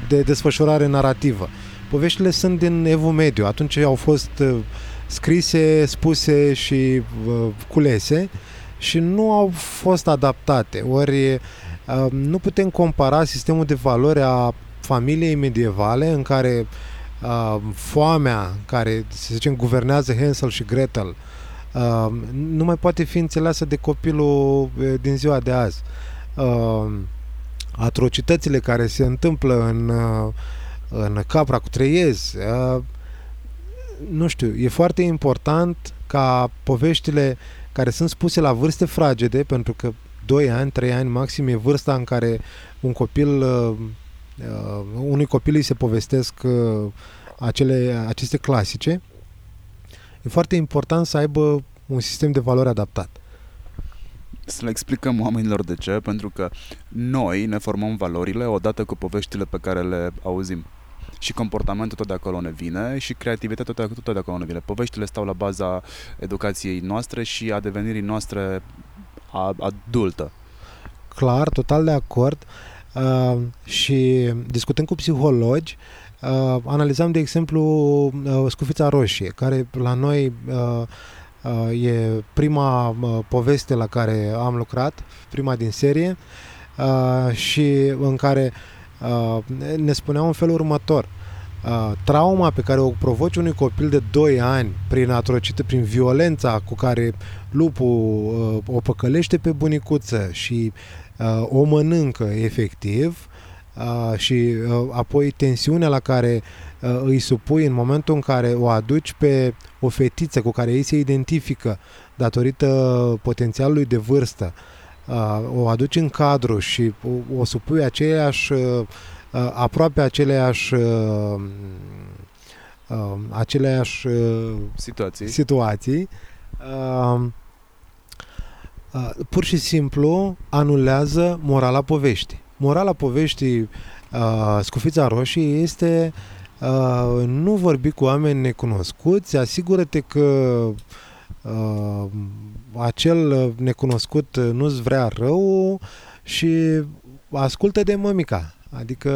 de desfășurare narrativă. Poveștile sunt din Evul Mediu. Atunci au fost uh, scrise, spuse și culese și nu au fost adaptate. Ori nu putem compara sistemul de valori a familiei medievale în care uh, foamea care, să zicem, guvernează Hansel și Gretel uh, nu mai poate fi înțeleasă de copilul din ziua de azi. Uh, atrocitățile care se întâmplă în, uh, în Capra cu Treiez, uh, nu știu, e foarte important ca poveștile care sunt spuse la vârste fragede, pentru că 2 ani, 3 ani maxim e vârsta în care un copil uh, uh, unui copil îi se povestesc uh, acele, aceste clasice, e foarte important să aibă un sistem de valori adaptat. Să le explicăm oamenilor de ce, pentru că noi ne formăm valorile odată cu poveștile pe care le auzim. Și comportamentul tot de acolo ne vine și creativitatea tot, tot de acolo ne vine. Poveștile stau la baza educației noastre și a devenirii noastre adultă. Clar, total de acord. Uh, și discutând cu psihologi, uh, analizam, de exemplu, uh, Scufița Roșie, care la noi uh, uh, e prima uh, poveste la care am lucrat, prima din serie, uh, și în care uh, ne spunea un fel următor. Uh, trauma pe care o provoci unui copil de 2 ani prin atrocită, prin violența cu care lupul uh, o păcălește pe bunicuță și uh, o mănâncă efectiv uh, și uh, apoi tensiunea la care uh, îi supui în momentul în care o aduci pe o fetiță cu care ei se identifică datorită potențialului de vârstă, uh, o aduci în cadru și o, o supui aceeași, uh, uh, aproape aceleași uh, uh, aceleași uh, situații, situații. Uh, Uh, pur și simplu anulează morala poveștii. Morala poveștii uh, Scufița Roșie este uh, nu vorbi cu oameni necunoscuți, asigură-te că uh, acel necunoscut nu-ți vrea rău și ascultă de mămica. Adică,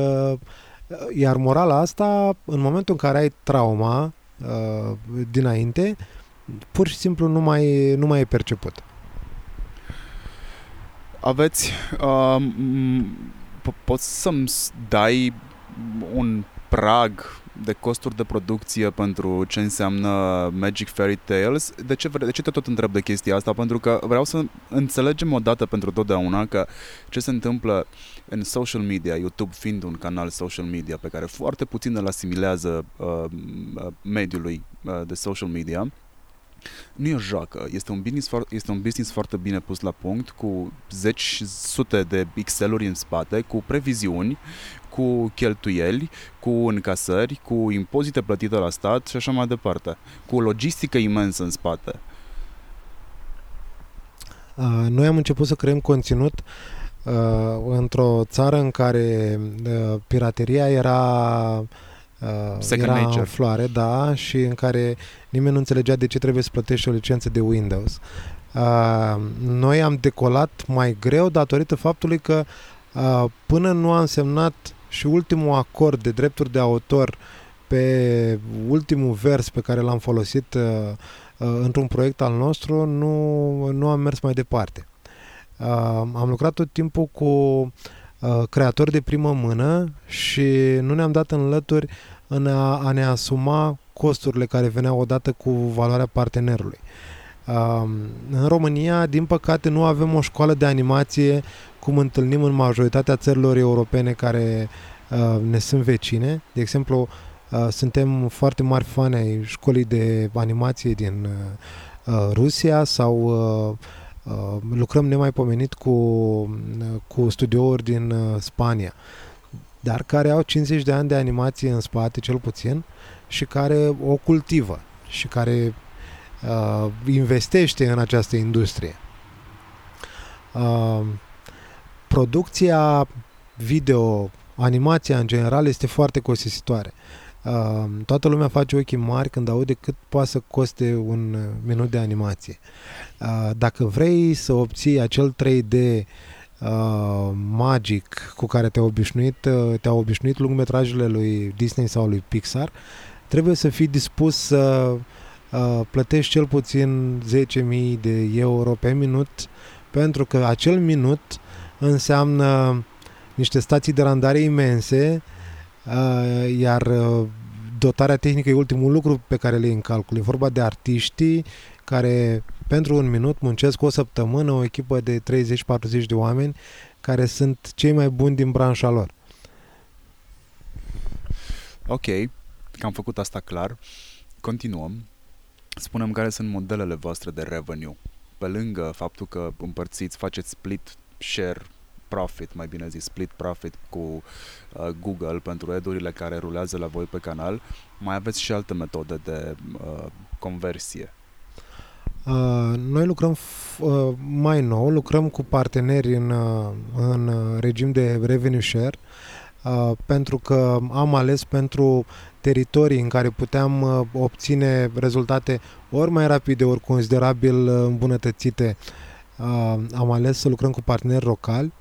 uh, iar morala asta, în momentul în care ai trauma uh, dinainte, pur și simplu nu mai, nu mai e perceput aveți, uh, po- poți să-mi dai un prag de costuri de producție pentru ce înseamnă Magic Fairy Tales. De ce, de ce te tot întreb de chestia asta? Pentru că vreau să înțelegem o dată pentru totdeauna că ce se întâmplă în social media, YouTube fiind un canal social media pe care foarte puțin îl asimilează uh, mediului uh, de social media, nu e o joacă, este un, business, este un business foarte bine pus la punct, cu zeci, sute de pixeluri în spate, cu previziuni, cu cheltuieli, cu încasări, cu impozite plătite la stat și așa mai departe, cu o logistică imensă în spate. Noi am început să creăm conținut uh, într-o țară în care uh, pirateria era uh, era nature. în floare, da, și în care nimeni nu înțelegea de ce trebuie să plătești o licență de Windows. Uh, noi am decolat mai greu datorită faptului că uh, până nu am semnat și ultimul acord de drepturi de autor pe ultimul vers pe care l-am folosit uh, uh, într-un proiect al nostru, nu, nu am mers mai departe. Uh, am lucrat tot timpul cu uh, creatori de primă mână și nu ne-am dat în lături în a, a ne asuma costurile care veneau odată cu valoarea partenerului. În România, din păcate, nu avem o școală de animație cum întâlnim în majoritatea țărilor europene care ne sunt vecine. De exemplu, suntem foarte mari fani ai școlii de animație din Rusia sau lucrăm nemaipomenit cu, cu studiouri din Spania dar care au 50 de ani de animație în spate, cel puțin, și care o cultivă și care uh, investește în această industrie. Uh, producția video, animația în general este foarte costisitoare. Uh, toată lumea face ochii mari când aude cât poate să coste un minut de animație. Uh, dacă vrei să obții acel 3D uh, magic cu care te-au obișnuit, uh, te-au obișnuit lungmetrajele lui Disney sau lui Pixar, trebuie să fii dispus să uh, plătești cel puțin 10.000 de euro pe minut pentru că acel minut înseamnă niște stații de randare imense, uh, iar uh, dotarea tehnică e ultimul lucru pe care le iei în calcul. E vorba de artiștii care pentru un minut muncesc o săptămână o echipă de 30-40 de oameni care sunt cei mai buni din branșa lor. Ok, că am făcut asta clar. Continuăm. Spunem care sunt modelele voastre de revenue. Pe lângă faptul că împărțiți, faceți split share profit, mai bine zis, split profit cu uh, Google pentru edurile care rulează la voi pe canal, mai aveți și alte metode de uh, conversie. Uh, noi lucrăm f- uh, mai nou, lucrăm cu parteneri în, uh, în regim de revenue share uh, pentru că am ales pentru teritorii în care puteam uh, obține rezultate ori mai rapide, ori considerabil uh, îmbunătățite. Uh, am ales să lucrăm cu parteneri locali.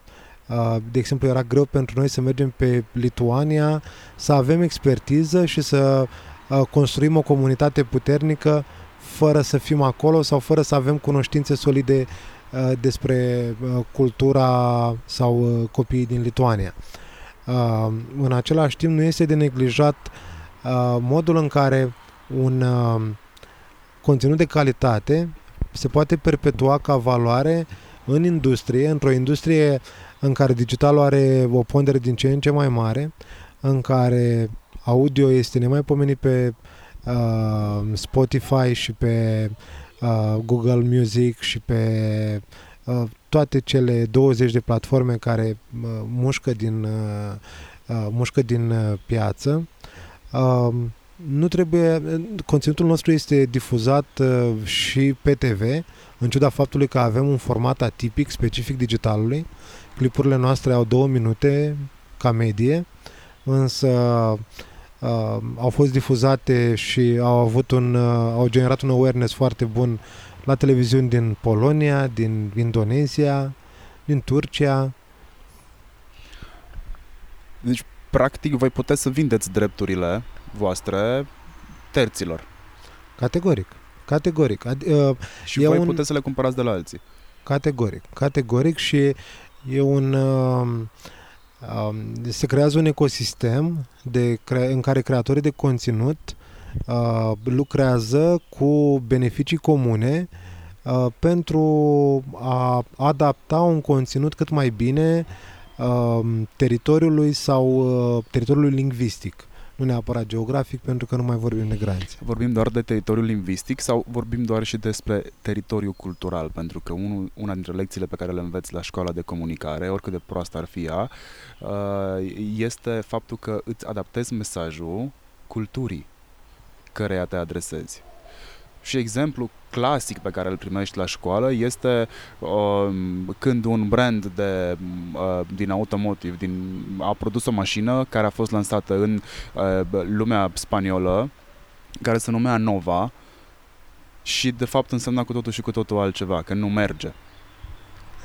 Uh, de exemplu, era greu pentru noi să mergem pe Lituania, să avem expertiză și să uh, construim o comunitate puternică fără să fim acolo sau fără să avem cunoștințe solide uh, despre uh, cultura sau uh, copiii din Lituania. Uh, în același timp, nu este de neglijat uh, modul în care un uh, conținut de calitate se poate perpetua ca valoare în industrie, într-o industrie în care digitalul are o pondere din ce în ce mai mare, în care audio este nemaipomenit pe uh, Spotify și pe uh, Google Music și pe uh, toate cele 20 de platforme care uh, mușcă din, uh, uh, mușcă din uh, piață. Uh, nu trebuie, conținutul nostru este difuzat uh, și pe TV, în ciuda faptului că avem un format atipic, specific digitalului. Clipurile noastre au două minute ca medie, însă uh, au fost difuzate și au avut un, uh, au generat un awareness foarte bun la televiziuni din Polonia, din Indonezia, din Turcia. Deci, practic, voi puteți să vindeți drepturile voastre terților. Categoric. Categoric. Ad, uh, Și E voi un- puteți să le cumpărați de la alții. Categoric. Categoric și e un... Uh, uh, se creează un ecosistem de cre- în care creatorii de conținut uh, lucrează cu beneficii comune uh, pentru a adapta un conținut cât mai bine uh, teritoriului sau uh, teritoriului lingvistic. Nu neapărat geografic, pentru că nu mai vorbim de granițe. Vorbim doar de teritoriul lingvistic sau vorbim doar și despre teritoriul cultural? Pentru că unul, una dintre lecțiile pe care le înveți la școala de comunicare, oricât de proastă ar fi ea, uh, este faptul că îți adaptezi mesajul culturii căreia te adresezi. Și exemplu clasic pe care îl primești la școală este um, când un brand de, uh, din automotive din, a produs o mașină care a fost lansată în uh, lumea spaniolă, care se numea Nova și de fapt însemna cu totul și cu totul altceva, că nu merge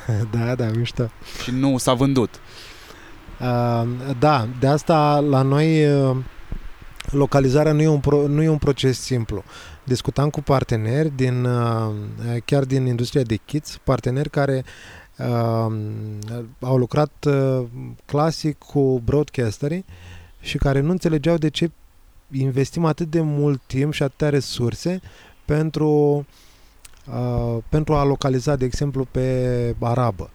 *laughs* da, da, mișto. și nu s-a vândut. Uh, da, de asta la noi uh, localizarea nu e un, pro, nu e un proces simplu. Discutam cu parteneri din, uh, chiar din industria de kits, parteneri care uh, au lucrat uh, clasic cu broadcasterii și care nu înțelegeau de ce investim atât de mult timp și atâtea resurse pentru, uh, pentru a localiza, de exemplu, pe arabă.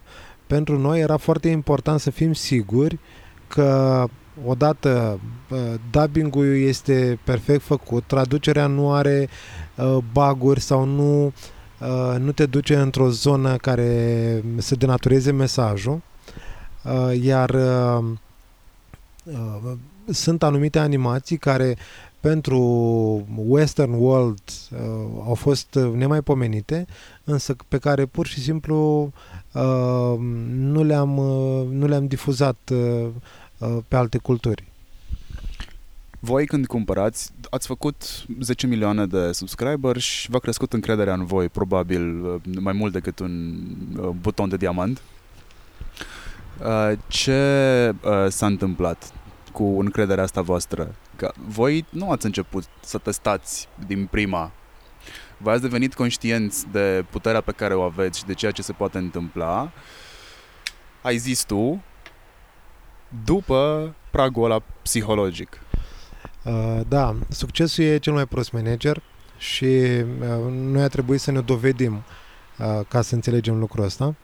Pentru noi era foarte important să fim siguri că odată uh, dubbing-ul este perfect făcut, traducerea nu are uh, baguri sau nu, uh, nu te duce într-o zonă care să denatureze mesajul, uh, iar uh, uh, sunt anumite animații care pentru Western World uh, au fost nemaipomenite, însă pe care pur și simplu uh, nu, le-am, uh, nu le-am difuzat uh, uh, pe alte culturi. Voi când cumpărați, ați făcut 10 milioane de subscriber și v-a crescut încrederea în voi, probabil uh, mai mult decât un uh, buton de diamant. Uh, ce s-a întâmplat cu încrederea asta voastră? Că voi nu ați început să testați din prima. Voi ați devenit conștienți de puterea pe care o aveți și de ceea ce se poate întâmpla. Ai zis tu, după pragul ăla psihologic. Uh, da, succesul e cel mai prost manager și uh, noi a trebuit să ne dovedim uh, ca să înțelegem lucrul ăsta.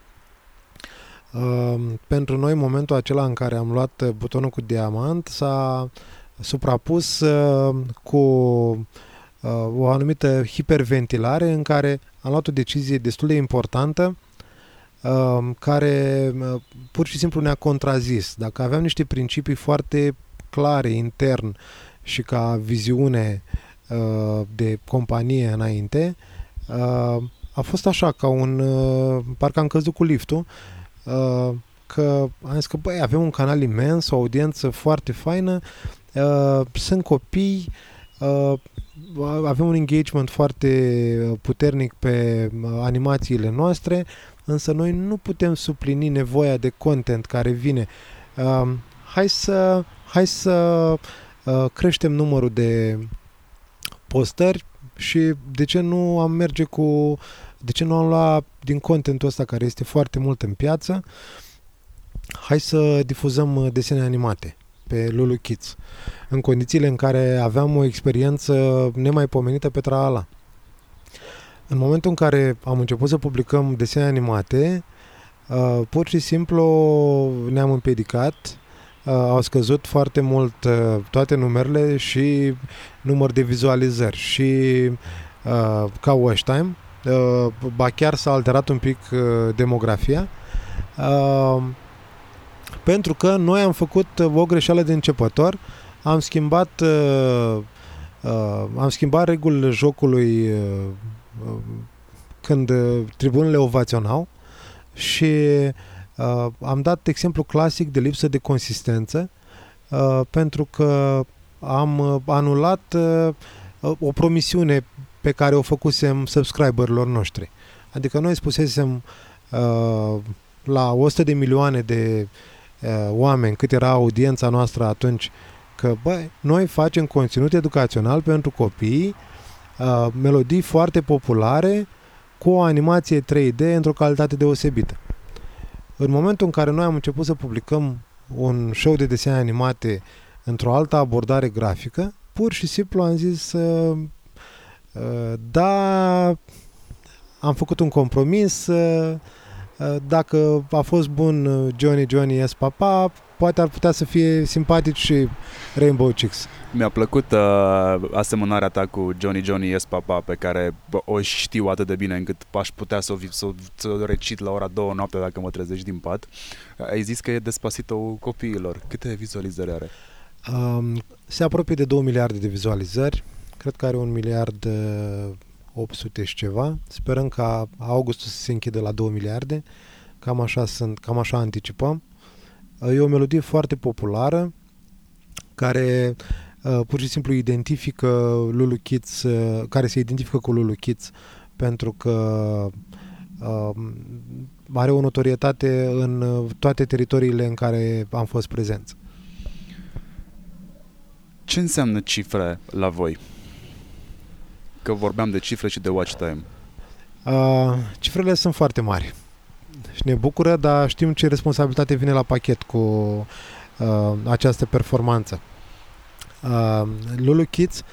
Uh, pentru noi, momentul acela în care am luat butonul cu diamant s-a suprapus uh, cu uh, o anumită hiperventilare în care am luat o decizie destul de importantă uh, care uh, pur și simplu ne-a contrazis. Dacă aveam niște principii foarte clare intern și ca viziune uh, de companie înainte, uh, a fost așa, ca un... Uh, parcă am căzut cu liftul, uh, că am zis că, băi, avem un canal imens, o audiență foarte faină, uh, sunt copii, uh, avem un engagement foarte puternic pe uh, animațiile noastre, însă noi nu putem suplini nevoia de content care vine. Uh, hai să, hai să uh, creștem numărul de postări și de ce nu am merge cu de ce nu am luat din contentul ăsta care este foarte mult în piață hai să difuzăm uh, desene animate pe Lulu Kids în condițiile în care aveam o experiență nemaipomenită pe Traala. În momentul în care am început să publicăm desene animate, uh, pur și simplu ne-am împiedicat, uh, au scăzut foarte mult toate numerele și număr de vizualizări și ca watch time, ba chiar s-a alterat un pic demografia. Pentru că noi am făcut uh, o greșeală de începător, am schimbat uh, uh, am schimbat regulile jocului uh, uh, când uh, tribunele ovaționau și uh, am dat exemplu clasic de lipsă de consistență uh, pentru că am uh, anulat uh, o promisiune pe care o făcusem subscriberilor noștri. Adică noi spusesem uh, la 100 de milioane de uh, oameni, cât era audiența noastră atunci, că băi, noi facem conținut educațional pentru copii, uh, melodii foarte populare, cu o animație 3D într-o calitate deosebită. În momentul în care noi am început să publicăm un show de desene animate într-o altă abordare grafică, pur și simplu am zis uh, uh, da, am făcut un compromis, uh, Uh, dacă a fost bun uh, Johnny Johnny S. Papa, poate ar putea să fie simpatic și Rainbow Chicks. Mi-a plăcut uh, asemănarea ta cu Johnny Johnny S. Papa pe care bă, o știu atât de bine încât aș putea să o, să, să o recit la ora două noapte dacă mă trezești din pat. Ai zis că e despasito copiilor. Câte vizualizări are? Um, se apropie de 2 miliarde de vizualizări. Cred că are un miliard uh, 800 și ceva. Sperăm ca augustul să se închidă la 2 miliarde. Cam așa, sunt, cam așa anticipăm. E o melodie foarte populară care uh, pur și simplu identifică Lulu Kids, uh, care se identifică cu Lulu Kids pentru că uh, are o notorietate în toate teritoriile în care am fost prezenți. Ce înseamnă cifre la voi? că vorbeam de cifre și de watch time. Uh, cifrele sunt foarte mari și ne bucură, dar știm ce responsabilitate vine la pachet cu uh, această performanță. Uh, Lulu Kids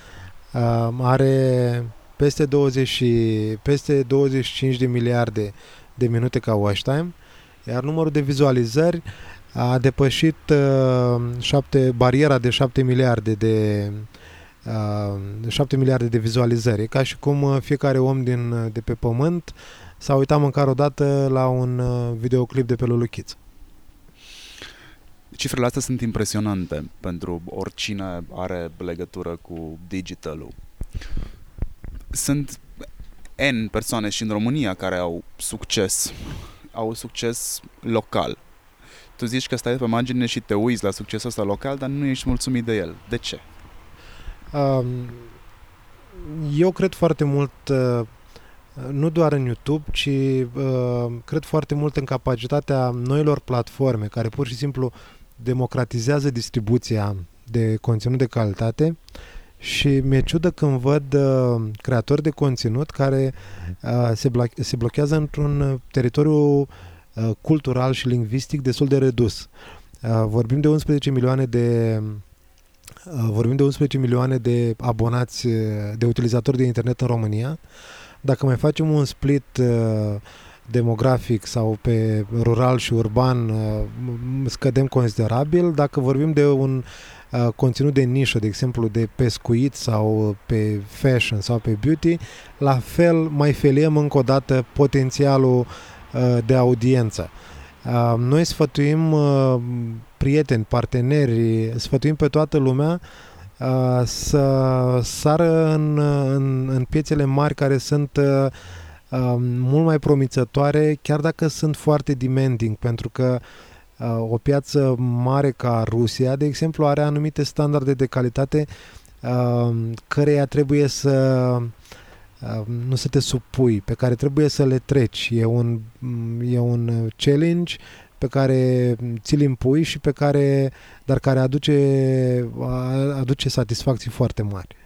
uh, are peste 20 și, peste 25 de miliarde de minute ca watch time, iar numărul de vizualizări a depășit uh, șapte, bariera de 7 miliarde de uh, 7 miliarde de vizualizări. E ca și cum uh, fiecare om din, uh, de pe pământ s-a uitat măcar o dată la un uh, videoclip de pe Lulu Kids. Cifrele astea sunt impresionante pentru oricine are legătură cu digitalul. Sunt N persoane și în România care au succes, au succes local. Tu zici că stai pe margine și te uiți la succesul ăsta local, dar nu ești mulțumit de el. De ce? Um, eu cred foarte mult, uh, nu doar în YouTube, ci uh, cred foarte mult în capacitatea noilor platforme care pur și simplu democratizează distribuția de conținut de calitate și mi-e ciudă când văd uh, creatori de conținut care uh, se, blo- se blochează într-un teritoriu uh, cultural și lingvistic destul de redus. Uh, vorbim de 11 milioane de uh, vorbim de 11 milioane de abonați, uh, de utilizatori de internet în România. Dacă mai facem un split uh, demografic sau pe rural și urban uh, scădem considerabil. Dacă vorbim de un uh, conținut de nișă, de exemplu de pescuit sau pe fashion sau pe beauty, la fel mai feliem încă o dată potențialul uh, de audiență. Noi sfătuim prieteni, parteneri, sfătuim pe toată lumea să sară în, în, în piețele mari care sunt uh, mult mai promițătoare, chiar dacă sunt foarte demanding, pentru că uh, o piață mare ca Rusia, de exemplu, are anumite standarde de calitate uh, căreia trebuie să uh, nu să te supui, pe care trebuie să le treci. E un, e un challenge pe care ți-l impui și pe care, dar care aduce, aduce satisfacții foarte mari.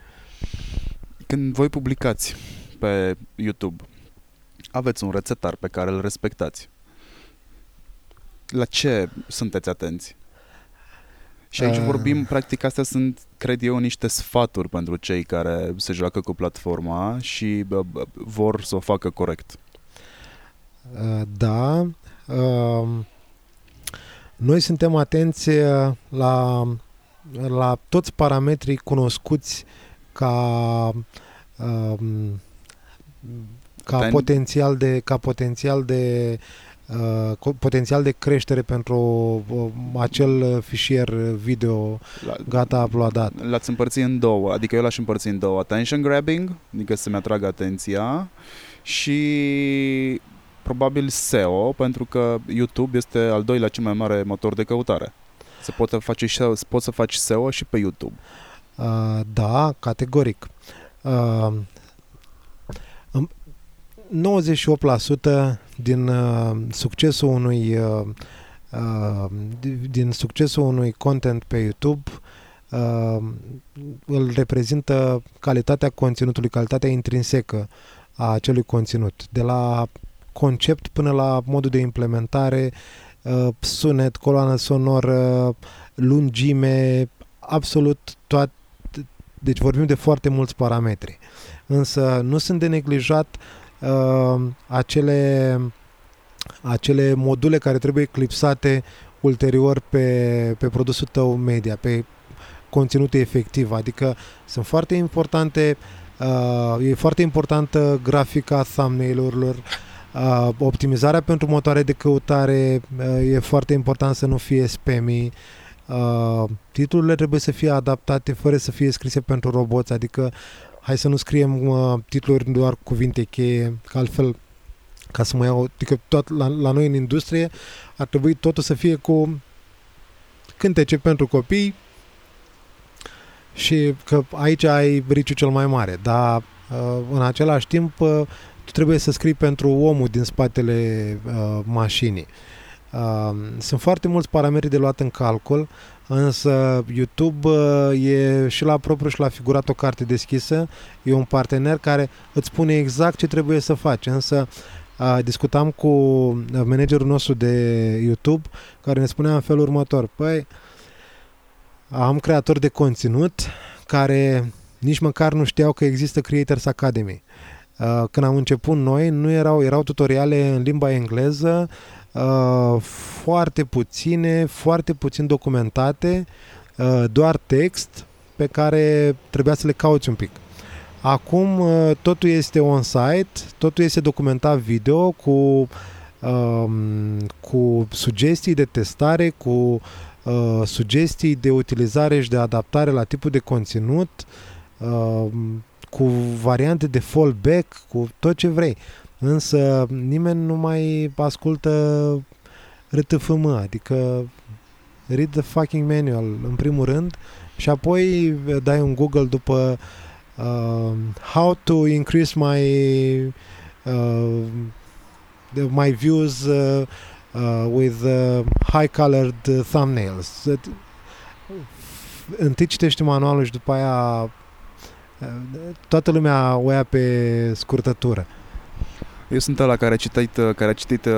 Când voi publicați pe YouTube, aveți un rețetar pe care îl respectați. La ce sunteți atenți? Și aici uh... vorbim, practic, astea sunt, cred eu, niște sfaturi pentru cei care se joacă cu platforma și bă, bă, vor să o facă corect. Uh, da. Uh, noi suntem atenți uh, la, la toți parametrii cunoscuți ca uh, ca Ten... potențial de ca potențial de uh, potențial de creștere pentru uh, acel fișier video la, gata uploadat. L-ați împărțit în două, adică eu l-aș împărți în două. Attention grabbing, adică să-mi atragă atenția și probabil SEO, pentru că YouTube este al doilea cel mai mare motor de căutare. Se poate face și, poți să faci SEO și pe YouTube. Uh, da, categoric. Uh, 98% din uh, succesul unui uh, uh, din succesul unui content pe YouTube uh, îl reprezintă calitatea conținutului, calitatea intrinsecă a acelui conținut, de la concept până la modul de implementare, uh, sunet, coloană sonoră, lungime, absolut toate. Deci vorbim de foarte mulți parametri. Însă nu sunt de neglijat uh, acele, acele module care trebuie clipsate ulterior pe, pe produsul tău media, pe conținutul efectiv. Adică sunt foarte importante, uh, e foarte importantă grafica thumbnail-urilor, uh, optimizarea pentru motoare de căutare, uh, e foarte important să nu fie spammy, Uh, titlurile trebuie să fie adaptate fără să fie scrise pentru roboți, adică hai să nu scriem uh, titluri doar cuvinte cheie, că altfel ca să mă iau, adică tot la, la noi în industrie ar trebui totul să fie cu cântece pentru copii și că aici ai riciu cel mai mare, dar uh, în același timp uh, tu trebuie să scrii pentru omul din spatele uh, mașinii. Uh, sunt foarte mulți parametri de luat în calcul Însă YouTube uh, e și la propriu și la figurat o carte deschisă, e un partener care îți spune exact ce trebuie să faci. Însă uh, discutam cu managerul nostru de YouTube care ne spunea în felul următor, păi am creatori de conținut care nici măcar nu știau că există Creators Academy. Uh, când am început noi, nu erau, erau tutoriale în limba engleză, Uh, foarte puține, foarte puțin documentate, uh, doar text pe care trebuia să le cauți un pic. Acum uh, totul este on-site, totul este documentat video cu um, cu sugestii de testare, cu uh, sugestii de utilizare și de adaptare la tipul de conținut, uh, cu variante de fallback, cu tot ce vrei. Însă nimeni nu mai ascultă RTFM, adică read the fucking manual în primul rând și apoi dai un Google după uh, how to increase my uh, my views uh, uh, with uh, high colored thumbnails. Întâi citești manualul și după aia uh, toată lumea o ia pe scurtătură. Eu sunt ăla care a citit, care a citit uh,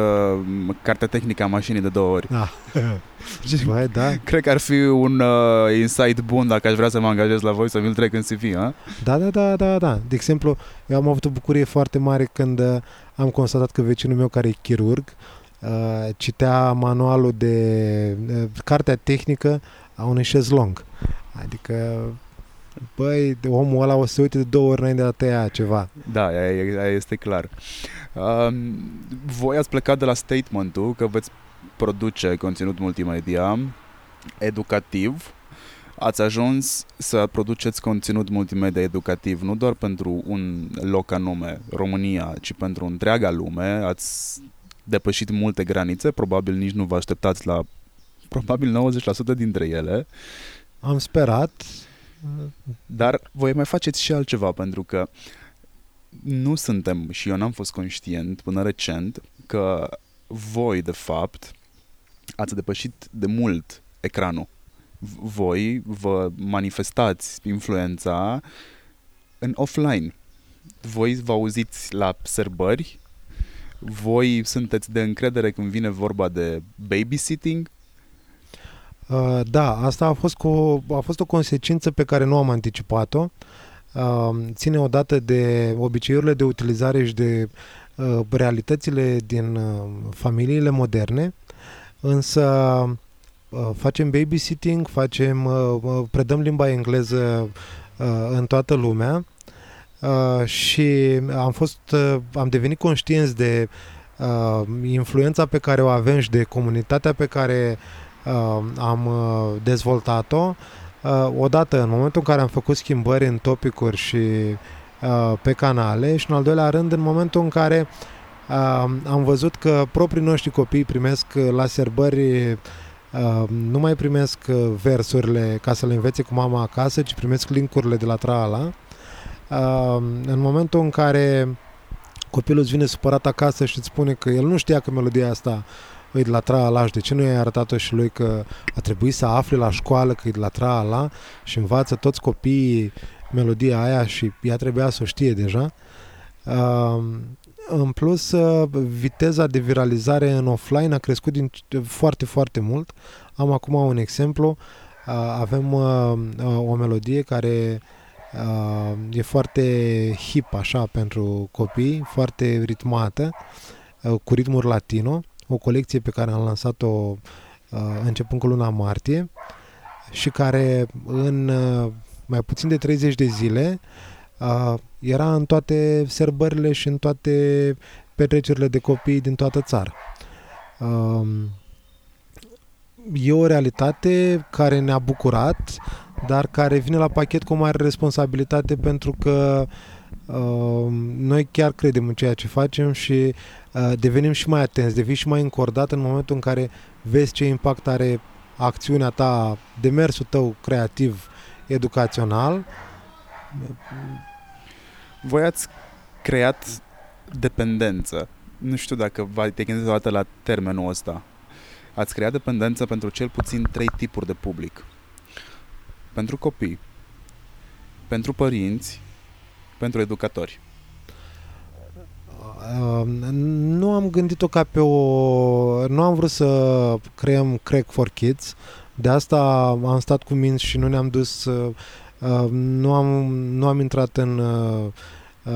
cartea tehnică a mașinii de două ori. Ah. *laughs* Băi, da. Cred că ar fi un uh, insight bun dacă aș vrea să mă angajez la voi să mi-l trec în CV, a? Da, da, da, da, da. De exemplu, eu am avut o bucurie foarte mare când uh, am constatat că vecinul meu care e chirurg uh, citea manualul de uh, cartea tehnică a unui șezlong. Adică băi, omul ăla o să se uite de două ori înainte de a tăia ceva. Da, aia, aia este clar. Uh, voi ați plecat de la statementul că veți produce conținut multimedia educativ, ați ajuns să produceți conținut multimedia educativ nu doar pentru un loc anume, România, ci pentru întreaga lume. Ați depășit multe granițe, probabil nici nu vă așteptați la probabil 90% dintre ele. Am sperat. Dar voi mai faceți și altceva, pentru că nu suntem, și eu n-am fost conștient până recent, că voi, de fapt, ați depășit de mult ecranul. Voi vă manifestați influența în offline. Voi vă auziți la sărbări, voi sunteți de încredere când vine vorba de babysitting? Uh, da, asta a fost, cu, a fost o consecință pe care nu am anticipat-o. Uh, ține odată de obiceiurile de utilizare și de uh, realitățile din uh, familiile moderne însă uh, facem babysitting, facem, uh, uh, predăm limba engleză în toată lumea și am fost, am devenit conștienți de influența pe care o avem și de comunitatea pe care am dezvoltat-o. Odată, în momentul în care am făcut schimbări în topicuri și pe canale și în al doilea rând în momentul în care uh, am văzut că proprii noștri copii primesc uh, la serbări uh, nu mai primesc uh, versurile ca să le învețe cu mama acasă, ci primesc linkurile de la Traala. În momentul în care copilul îți vine supărat acasă și îți spune că el nu știa că melodia asta e de la Traala și de ce nu i-ai arătat-o și lui că a trebuit să afle la școală că e de la Traala și învață toți copiii melodia aia și ea trebuia să o știe deja. În plus, uh, viteza de viralizare în offline a crescut din foarte, foarte mult. Am acum un exemplu. Uh, avem uh, o melodie care e foarte hip așa pentru copii, foarte ritmată, cu ritmuri latino, o colecție pe care am lansat-o începând cu luna martie și care în mai puțin de 30 de zile era în toate serbările și în toate petrecerile de copii din toată țara. E o realitate care ne-a bucurat, dar care vine la pachet cu o mare responsabilitate pentru că noi chiar credem în ceea ce facem și devenim și mai atenți, devii și mai încordat în momentul în care vezi ce impact are acțiunea ta, demersul tău creativ, educațional voi ați creat dependență. Nu știu dacă te gândiți o la termenul ăsta. Ați creat dependență pentru cel puțin trei tipuri de public. Pentru copii, pentru părinți, pentru educatori. Uh, nu am gândit-o ca pe o... Nu am vrut să creăm Crack for Kids. De asta am stat cu minți și nu ne-am dus uh, Uh, nu, am, nu am intrat în uh,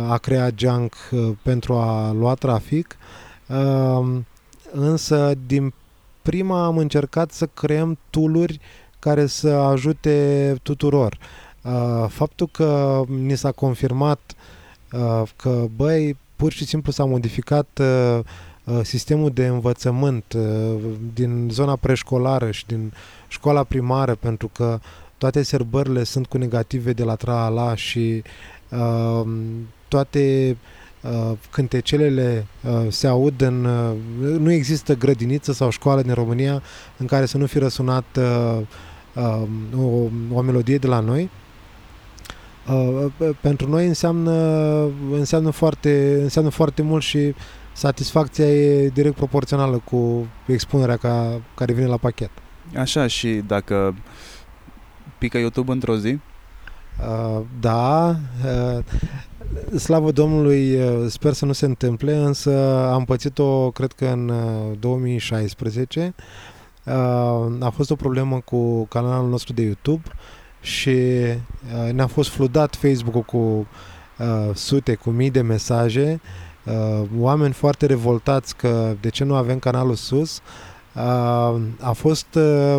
a crea junk uh, pentru a lua trafic, însă din prima am încercat să creăm tooluri care să ajute tuturor. Faptul că ni s-a confirmat că, băi, pur și simplu s-a modificat uh, sistemul de învățământ uh, din zona preșcolară și din școala primară, pentru că toate serbările sunt cu negative de la tra și uh, toate uh, cântecelele uh, se aud în... Uh, nu există grădiniță sau școală din România în care să nu fi răsunat uh, uh, o, o melodie de la noi. Uh, pentru noi înseamnă, înseamnă, foarte, înseamnă foarte mult și satisfacția e direct proporțională cu expunerea ca, care vine la pachet. Așa, și dacă pică YouTube într-o zi? Uh, da, uh, slavă Domnului, uh, sper să nu se întâmple, însă am pățit-o, cred că în uh, 2016. Uh, a fost o problemă cu canalul nostru de YouTube și uh, ne-a fost fludat Facebook-ul cu uh, sute, cu mii de mesaje, uh, oameni foarte revoltați că de ce nu avem canalul sus. Uh, a fost uh,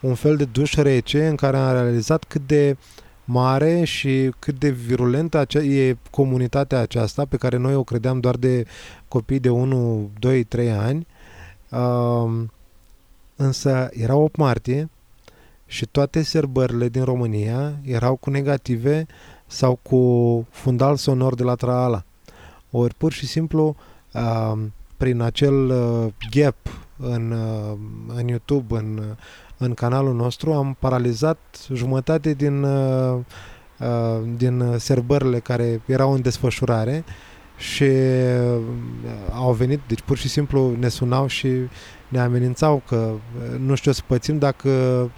un fel de duș rece în care am realizat cât de mare și cât de virulentă e comunitatea aceasta pe care noi o credeam doar de copii de 1, 2, 3 ani. Uh, însă era 8 martie și toate serbările din România erau cu negative sau cu fundal sonor de la Traala. Ori pur și simplu uh, prin acel uh, gap în, uh, în YouTube, în, în canalul nostru, am paralizat jumătate din, uh, uh, din serbările care erau în desfășurare și uh, au venit, deci pur și simplu ne sunau și ne amenințau că uh, nu știu să pățim dacă Uh,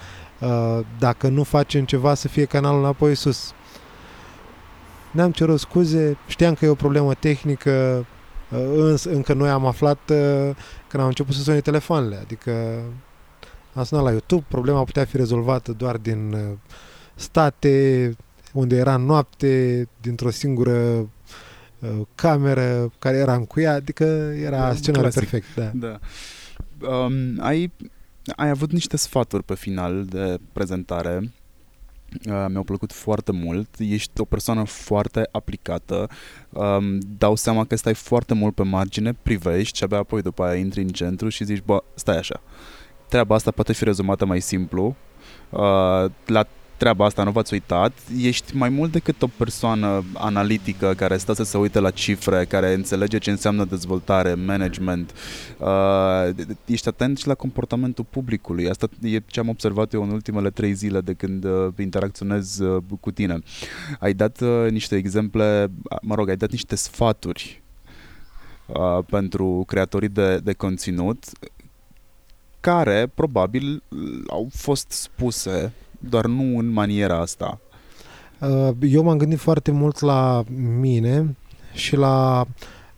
dacă nu facem ceva să fie canalul înapoi sus. Ne-am cerut scuze, știam că e o problemă tehnică, uh, însă încă noi am aflat uh, când am început să sune telefoanele, adică am sunat la YouTube, problema putea fi rezolvată doar din state, unde era noapte, dintr-o singură cameră care era încuiat, adică era scenariul perfect. Da. da. Um, ai ai avut niște sfaturi pe final de prezentare. Uh, mi-au plăcut foarte mult, ești o persoană foarte aplicată, um, dau seama că stai foarte mult pe margine, privești și abia apoi după aia intri în centru și zici, bă, stai așa, treaba asta poate fi rezumată mai simplu, uh, la treaba asta, nu v-ați uitat, ești mai mult decât o persoană analitică care stă să se uite la cifre, care înțelege ce înseamnă dezvoltare, management. Uh, ești atent și la comportamentul publicului. Asta e ce am observat eu în ultimele trei zile de când uh, interacționez uh, cu tine. Ai dat uh, niște exemple, mă rog, ai dat niște sfaturi uh, pentru creatorii de, de conținut care probabil au fost spuse doar nu în maniera asta. Uh, eu m-am gândit foarte mult la mine și la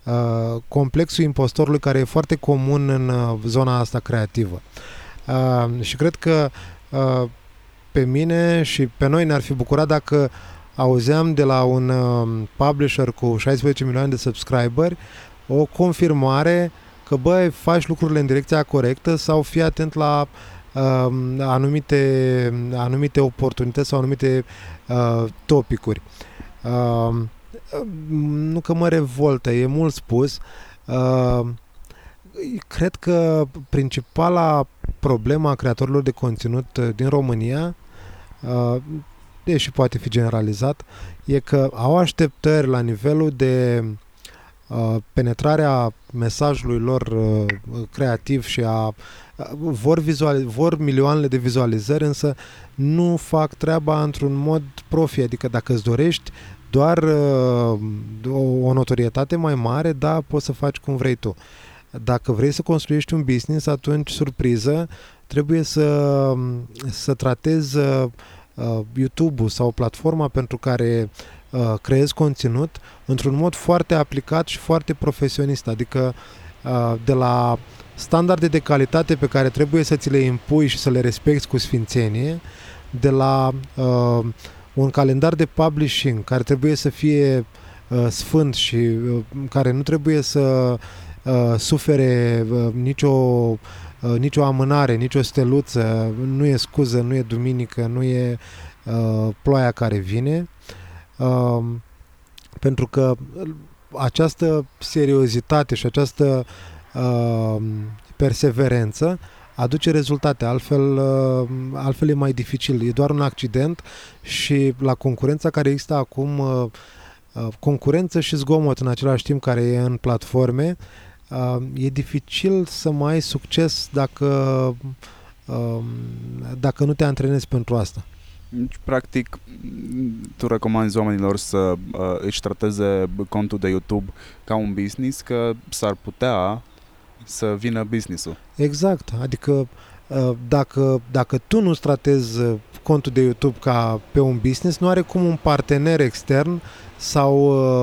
uh, complexul impostorului care e foarte comun în uh, zona asta creativă. Și cred că pe mine și pe noi ne-ar fi bucurat dacă auzeam de la un publisher cu 16 milioane de subscriberi o confirmare că băi, faci lucrurile în direcția corectă sau fii atent la uh, uh, anumite, anumite oportunități sau anumite uh, topicuri. Uh, nu că mă revoltă, e mult spus. Uh, cred că principala problema a creatorilor de conținut uh, din România, uh, deși poate fi generalizat, e că au așteptări la nivelul de uh, penetrarea mesajului lor uh, creativ și a vor, vizuali- vor milioanele de vizualizări, însă nu fac treaba într-un mod profi, adică dacă îți dorești doar uh, o, o notorietate mai mare, da, poți să faci cum vrei tu. Dacă vrei să construiești un business, atunci, surpriză, trebuie să, să tratezi uh, YouTube-ul sau platforma pentru care uh, creezi conținut într-un mod foarte aplicat și foarte profesionist, adică uh, de la standarde de calitate pe care trebuie să ți le impui și să le respecti cu sfințenie, de la uh, un calendar de publishing care trebuie să fie uh, sfânt și uh, care nu trebuie să uh, sufere uh, nicio, uh, nicio amânare, nicio steluță, nu e scuză, nu e duminică, nu e uh, ploaia care vine. Uh, pentru că această seriozitate și această uh, perseverență, aduce rezultate, altfel, uh, altfel e mai dificil. E doar un accident și la concurența care există acum, uh, uh, concurență și zgomot în același timp care e în platforme, e dificil să mai ai succes dacă, um, dacă nu te antrenezi pentru asta. Deci, practic, tu recomanzi oamenilor să uh, își trateze contul de YouTube ca un business, că s-ar putea să vină businessul. Exact, adică uh, dacă, dacă tu nu tratezi uh, contul de YouTube ca pe un business, nu are cum un partener extern sau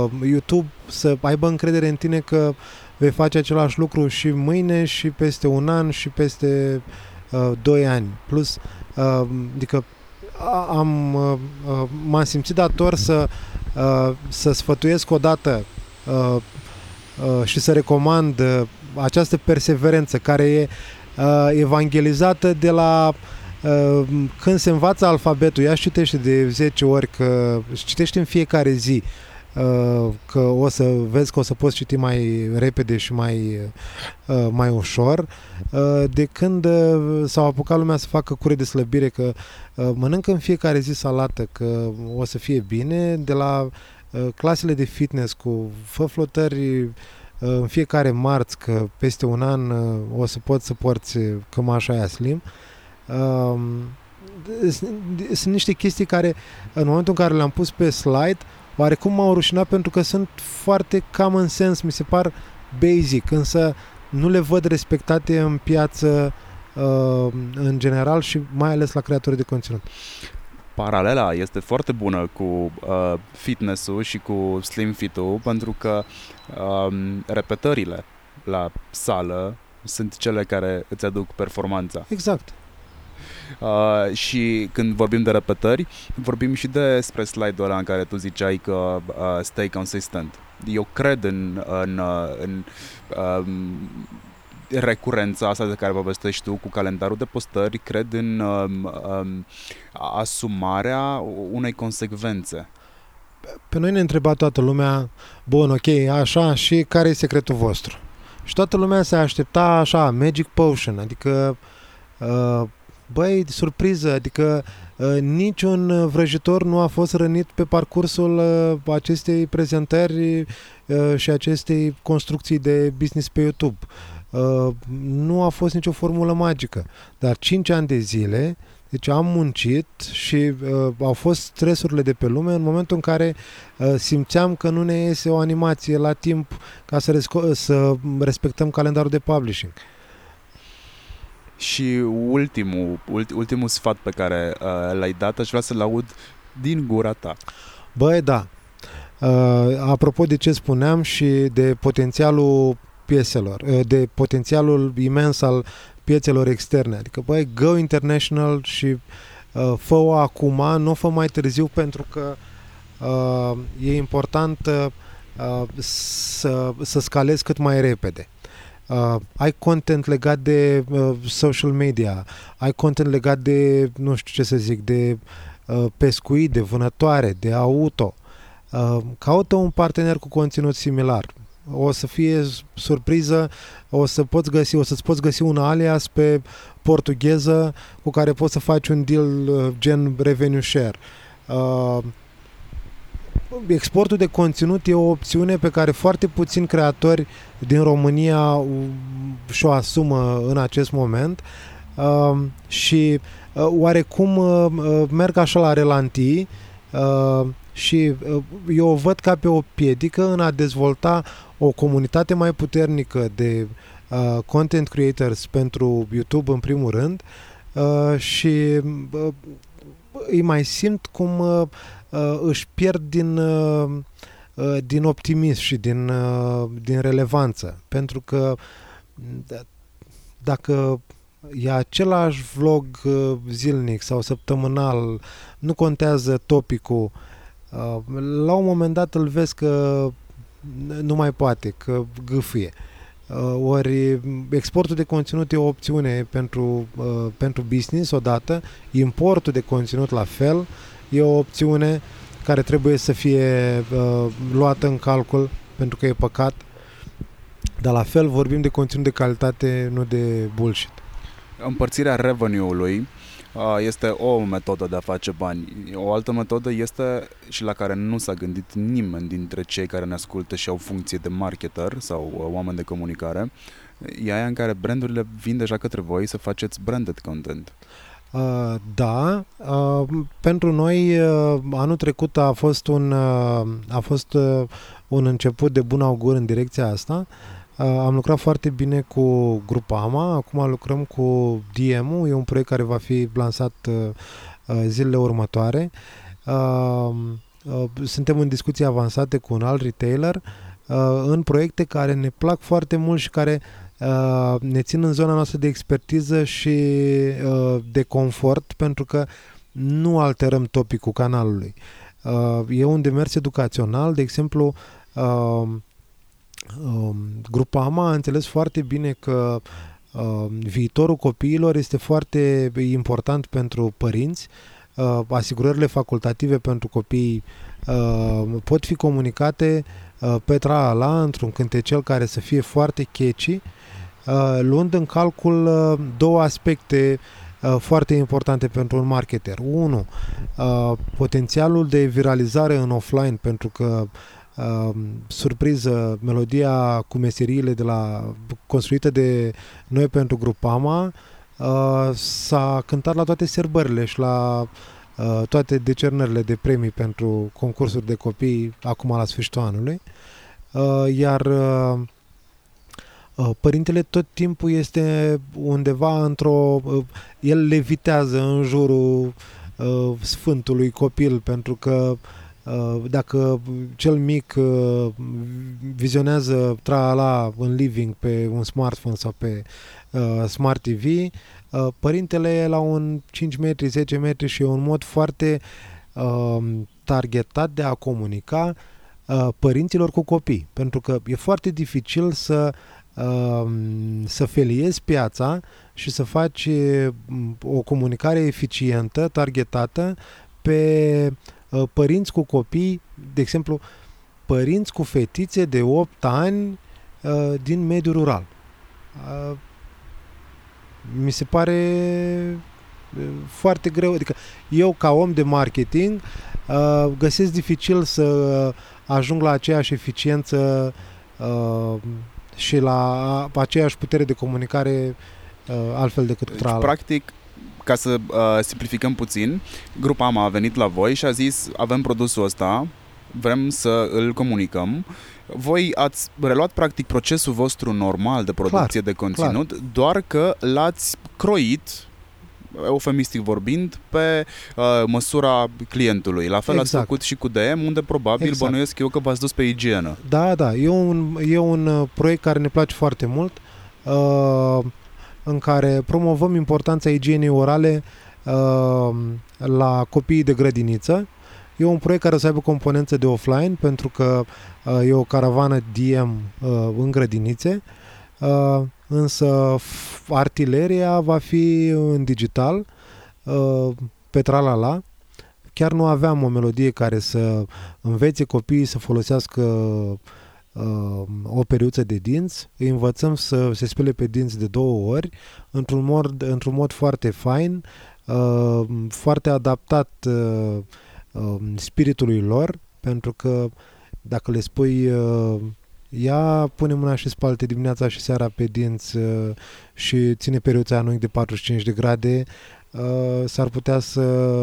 uh, YouTube să aibă încredere în tine că vei face același lucru și mâine și peste un an și peste uh, doi ani. Plus, uh, adică am, uh, uh, m-am simțit dator să, uh, să sfătuiesc odată uh, uh, și să recomand uh, această perseverență care e uh, evangelizată de la uh, când se învață alfabetul, ea citește de 10 ori că citește în fiecare zi. uh, că o să vezi că o să poți citi mai repede și mai, uh, mai ușor uh, de când uh, s-au apucat lumea să facă cure de slăbire că uh, mănâncă în fiecare zi salată că o să fie bine de la uh, clasele de fitness cu fă flotări în fiecare marți că peste un an uh, o să poți să porți cămașa aia slim. Um, sunt niște chestii care în momentul în care le-am pus pe slide oarecum m-au rușinat pentru că sunt foarte common sense, mi se par basic, însă nu le văd respectate în piață uh, în general și mai ales la creatorii de conținut paralela este foarte bună cu uh, fitness-ul și cu slim fit-ul pentru că um, repetările la sală sunt cele care îți aduc performanța. Exact. Uh, și când vorbim de repetări, vorbim și despre slide-ul ăla în care tu ziceai că uh, stay consistent. Eu cred în, în, uh, în um, recurența asta de care povestești tu cu calendarul de postări, cred în um, um, asumarea unei consecvențe. Pe noi ne întreba toată lumea, bun, ok, așa, și care e secretul vostru? Și toată lumea se aștepta așa, magic potion, adică uh, băi, surpriză, adică uh, niciun vrăjitor nu a fost rănit pe parcursul uh, acestei prezentări uh, și acestei construcții de business pe YouTube. Uh, nu a fost nicio formulă magică, dar 5 ani de zile, deci am muncit și uh, au fost stresurile de pe lume în momentul în care uh, simțeam că nu ne iese o animație la timp ca să, resco- să respectăm calendarul de publishing. Și ultimul, ultimul sfat pe care uh, l-ai dat, aș vrea să-l aud din gura ta. Băi, da. Uh, apropo de ce spuneam și de potențialul pieselor, uh, de potențialul imens al piețelor externe. Adică, băi, go international și uh, fă-o acum, nu o fă mai târziu pentru că uh, e important uh, să, să scalezi cât mai repede. Uh, ai content legat de uh, social media, ai content legat de, nu știu ce să zic, de uh, pescuit, de vânătoare, de auto. Uh, caută un partener cu conținut similar o să fie surpriză, o să poți găsi, o să-ți poți găsi un alias pe portugheză cu care poți să faci un deal uh, gen revenue share. Uh, exportul de conținut e o opțiune pe care foarte puțini creatori din România și-o asumă în acest moment. Uh, și uh, oarecum uh, uh merg așa la relantii uh, și uh, eu o văd ca pe o piedică în a dezvolta o comunitate mai puternică de uh, content creators pentru YouTube în primul rând uh, și uh, îi mai simt cum uh, uh, își pierd din, uh, uh, din optimism și din, uh, din relevanță. Pentru că d- dacă e același vlog uh, zilnic sau săptămânal, nu contează topicul, uh, la un moment dat îl vezi că nu mai poate, că gâfâie. Uh, ori exportul de conținut e o opțiune pentru, uh, pentru business odată, importul de conținut la fel e o opțiune care trebuie să fie uh, luată în calcul pentru că e păcat Dar la fel vorbim de conținut de calitate, nu de bullshit. Împărțirea revenue-ului este o metodă de a face bani. O altă metodă este și la care nu s-a gândit nimeni dintre cei care ne ascultă și au funcție de marketer sau uh, oameni de comunicare. E aia în care brandurile vin deja către voi să faceți branded content. Uh, da, uh, pentru noi uh, anul trecut a fost un uh, a fost uh, un început de bun augur în direcția asta. Uh, am lucrat foarte bine cu Grupama, acum lucrăm cu DM-ul, e un proiect care va fi lansat uh, uh, zilele următoare. Suntem în discuții avansate cu un alt retailer în proiecte care ne plac foarte mult și care ne țin în zona noastră de expertiză și de confort pentru că nu alterăm topicul canalului. E un demers educațional, de exemplu, Um, Grupama a înțeles foarte bine că um, viitorul copiilor este foarte important pentru părinți. Uh, asigurările facultative pentru copii uh, pot fi comunicate uh, pe trala într-un cântecel care să fie foarte catchy, luând în calcul două aspecte foarte importante pentru un marketer. Unu, potențialul de viralizare în offline, pentru că uh, surpriză, melodia cu meseriile de la, construită de noi pentru Grupama uh, s-a cântat la toate serbările și la uh, toate decernările de premii pentru concursuri de copii acum la sfârșitul anului. Uh, iar uh, uh Părintele tot timpul este undeva într-o... Uh, el levitează în jurul uh, Sfântului Copil pentru că uh, Uh, dacă cel mic uh, vizionează tra în living pe un smartphone sau pe uh, smart TV, părintele e la un 5 metri, 10 metri și e un mod foarte targetat de a comunica părinților cu copii. Pentru că e foarte dificil să să feliezi piața și să faci o comunicare eficientă, targetată pe Uh, părinți cu copii, de exemplu, părinți cu fetițe de 8 ani uh, din mediul rural. Uh, mi se pare foarte greu. Adică eu, ca om de marketing, găsesc dificil să ajung la aceeași eficiență și la aceeași putere de comunicare altfel decât deci, trala. Practic, ca să uh, simplificăm puțin, grupa AMA a venit la voi și a zis avem produsul ăsta, vrem să îl comunicăm. Voi ați reluat practic procesul vostru normal de producție clar, de conținut, clar. doar că l-ați croit eufemistic vorbind, pe uh, măsura clientului. La fel exact. ați făcut și cu DM, unde probabil exact. bănuiesc eu că v-ați dus pe igienă. Da, da. E un, e un uh, proiect care ne place foarte mult. Uh, în care promovăm importanța igienei orale uh, la copiii de grădiniță. E un proiect care o să aibă componență de offline pentru că uh, e o caravană DM uh, în grădinițe, uh, însă artileria va fi în digital uh, pe tralala. Chiar nu aveam o melodie care să învețe copiii să folosească uh, uh, o periuță de dinți, îi învățăm să se spele pe dinți de două ori, într-un mod, într-un mod foarte fain, uh, foarte adaptat uh, uh, spiritului lor, pentru că dacă le spui uh, ia pune mâna și spalte dimineața și seara pe dinți uh, și ține periuța în de 45 de grade, uh, s-ar putea să,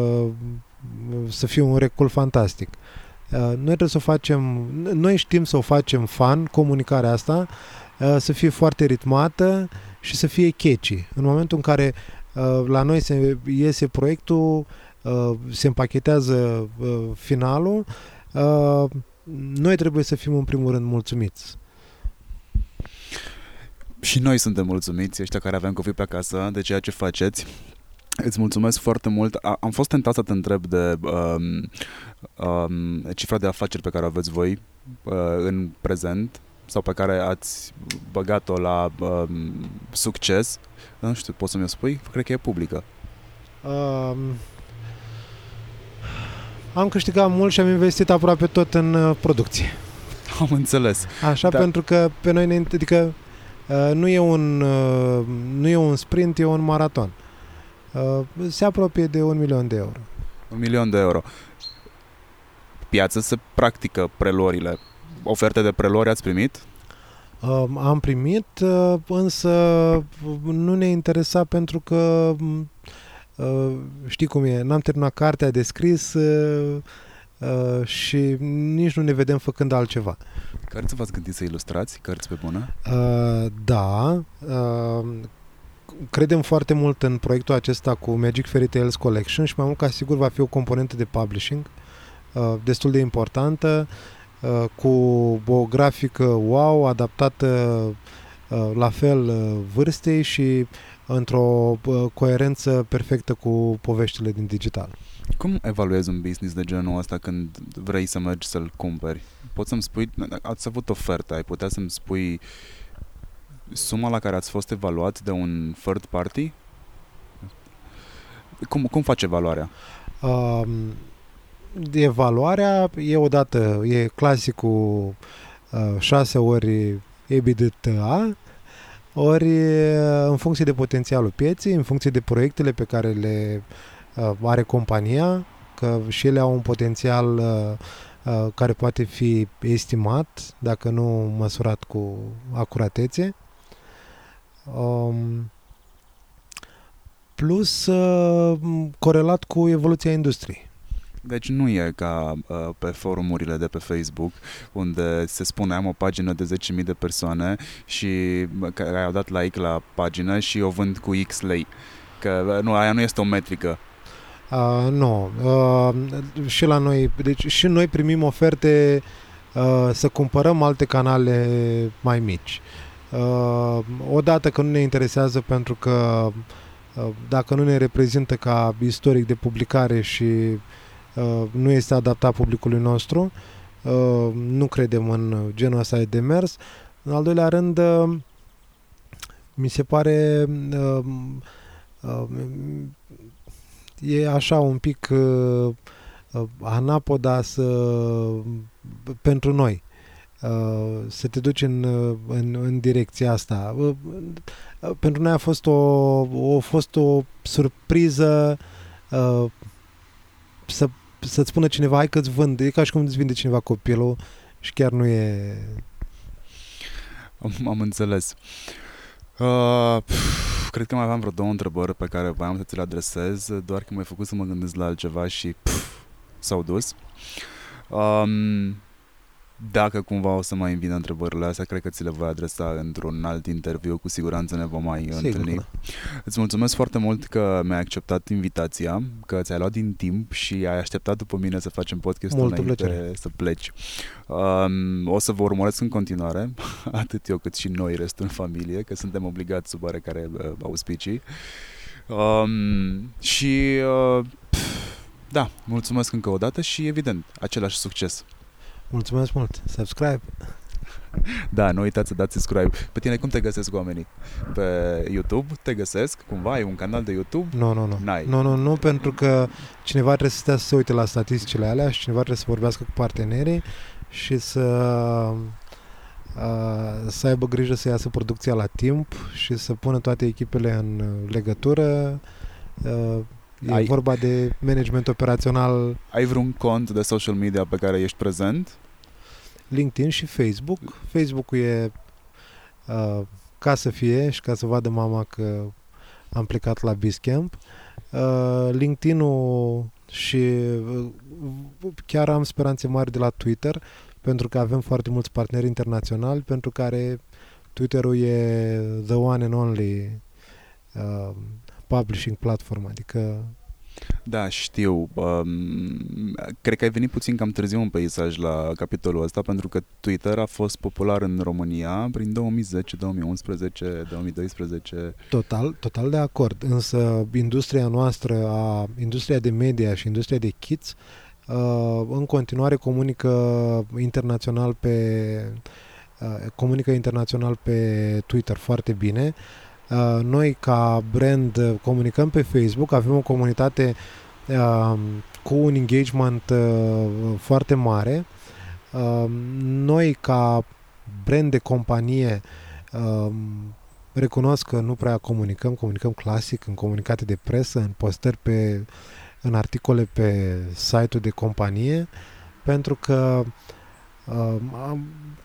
să fie un recul fantastic. Uh, noi trebuie să o facem, noi știm să o facem fan, comunicarea asta, uh, să fie foarte ritmată și să fie catchy. În momentul în care uh, la noi se iese proiectul, se împachetează finalul, noi trebuie să fim în primul rând mulțumiți. Și noi suntem mulțumiți, ăștia care avem copii pe acasă, de ceea ce faceți. Îți mulțumesc foarte mult. Am fost tentat să te întreb de um, um, cifra de afaceri pe care o aveți voi uh, în prezent sau pe care ați băgat-o la um, succes. Nu știu, poți să mi-o spui? Cred că e publică. Um, am câștigat mult și am investit aproape tot în uh, producție. Am înțeles. Așa, Da. pentru că pe noi ne... Adică uh, nu e un, uh, nu e un sprint, e un maraton. Uh, se apropie de un milion de euro. Un milion de euro. Piață se practică preluările. Oferte de preluări ați primit? Uh, am primit, uh, însă nu ne interesa pentru că uh, știi cum e, n-am terminat cartea de scris uh, uh, și nici nu ne vedem făcând altceva. Cărți v-ați gândit să ilustrați? Cărți pe bună? Uh, da, uh, credem foarte mult în proiectul acesta cu Magic Fairy Tales Collection și mai mult ca sigur va fi o componentă de publishing uh, destul de importantă, uh, cu o grafică wow, adaptată uh, la fel uh, vârstei și într-o uh, coerență perfectă cu poveștile din digital. Cum evaluezi un business de genul ăsta când vrei să mergi să-l cumperi? Poți să-mi spui, ați avut ofertă, ai putea să-mi spui suma la care ați fost evaluat de un third party? Cum, cum face evaluarea? Um, de evaluarea e odată, e clasicul uh, 6 ori EBITDA, ori uh, în funcție de potențialul pieței, în funcție de proiectele pe care le uh, are compania, că și ele au un potențial uh, uh, care poate fi estimat, dacă nu măsurat cu acuratețe. Um, plus uh, corelat cu evoluția industriei. Deci nu e ca uh, pe forumurile de pe Facebook unde se spune am o pagină de 10.000 de persoane și bă, care au dat like la pagină și o vând cu X lei. Că bă, nu, aia nu este o metrică. Uh, nu. Uh, și la noi, deci și noi primim oferte uh, să cumpărăm alte canale mai mici. Uh, odată că nu ne interesează pentru că uh, dacă nu ne reprezintă ca istoric de publicare și uh, nu este adaptat publicului nostru, uh, nu credem în genul ăsta de demers. În al doilea rând, uh, mi se pare uh, uh, e așa un pic uh, uh, anapoda să, pentru noi uh, să te duci în, uh, în, în direcția asta. Uh, uh, pentru noi a fost o, a fost o surpriză uh, să, să-ți spună cineva, hai că-ți vând, e ca și cum îți vinde cineva copilul și chiar nu e... Am, am înțeles. Uh, pf, cred că mai aveam vreo două întrebări pe care voiam să ți le adresez, doar că m-ai făcut să mă gândesc la altceva și pf, s-au dus. Um, dacă cumva o să mai îmi vină întrebările astea, cred că ți le voi adresa într-un alt interviu, cu siguranță ne vom mai Sigur, întâlni. da. Îți mulțumesc foarte mult că mi-ai acceptat invitația, că ți-ai luat din timp și ai așteptat după mine să facem podcastul Multă înainte plăcere. să pleci. Um, o să vă urmăresc în continuare, *laughs* atât eu cât și noi, restul în familie, că suntem obligați sub oarecare uh, auspicii. Um, și uh, pf, da, mulțumesc încă o dată și evident, același succes. Mulțumesc mult! Subscribe! Da, nu uitați să dați subscribe. Pe tine cum te găsesc oamenii? Pe YouTube te găsesc? Cumva ai un canal de YouTube? Nu, nu, nu. N-ai. Nu, nu, nu, pentru că cineva trebuie să stea să se uite la statisticile alea și cineva trebuie să vorbească cu partenerii și să uh, să aibă grijă să iasă producția la timp și să pună toate echipele în uh, legătură. Uh, E Ai- vorba de management operațional Ai vreun cont de social media pe care ești prezent? LinkedIn și Facebook. Facebook-ul e uh, ca să fie și ca să vadă mama că am plecat la Basecamp. Uh, LinkedIn-ul și uh, chiar am speranțe mari de la Twitter pentru că avem foarte mulți parteneri internaționali pentru care Twitter-ul e the one and only uh, publishing platform, adică Da, știu. Um, cred că ai venit puțin cam târziu în peisaj la capitolul ăsta, pentru că Twitter a fost popular în România prin 2010, 2011, 2012. Total, total de acord, însă industria noastră, a, industria de media și industria de kits uh, în continuare comunică internațional pe uh, comunică internațional pe Twitter foarte bine. Uh, noi ca brand uh, comunicăm pe Facebook, avem o comunitate uh, cu un engagement uh, foarte mare. Uh, noi ca brand de companie uh, recunosc că nu prea comunicăm, comunicăm clasic în comunicate de presă, în postări pe în articole pe site-ul de companie, pentru că uh,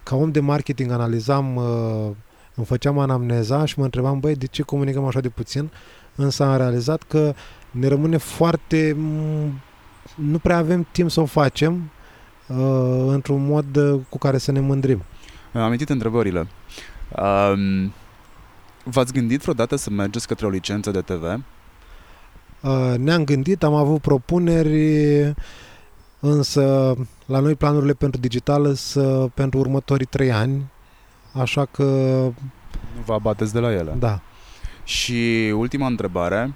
ca om de marketing analizam, uh, îmi făceam anamneza și mă întrebam, băi, de ce comunicăm așa de puțin? Însă am realizat că ne rămâne foarte... nu prea avem timp să o facem uh, într-un mod uh, cu care să ne mândrim. Am amintit întrebările. Um, v-ați gândit vreodată să mergeți către o licență de TV? Uh, ne-am gândit, am avut propuneri, însă la noi planurile pentru digital sunt pentru următorii trei ani, așa că... Nu vă abateți de la ele. Da. Și ultima întrebare,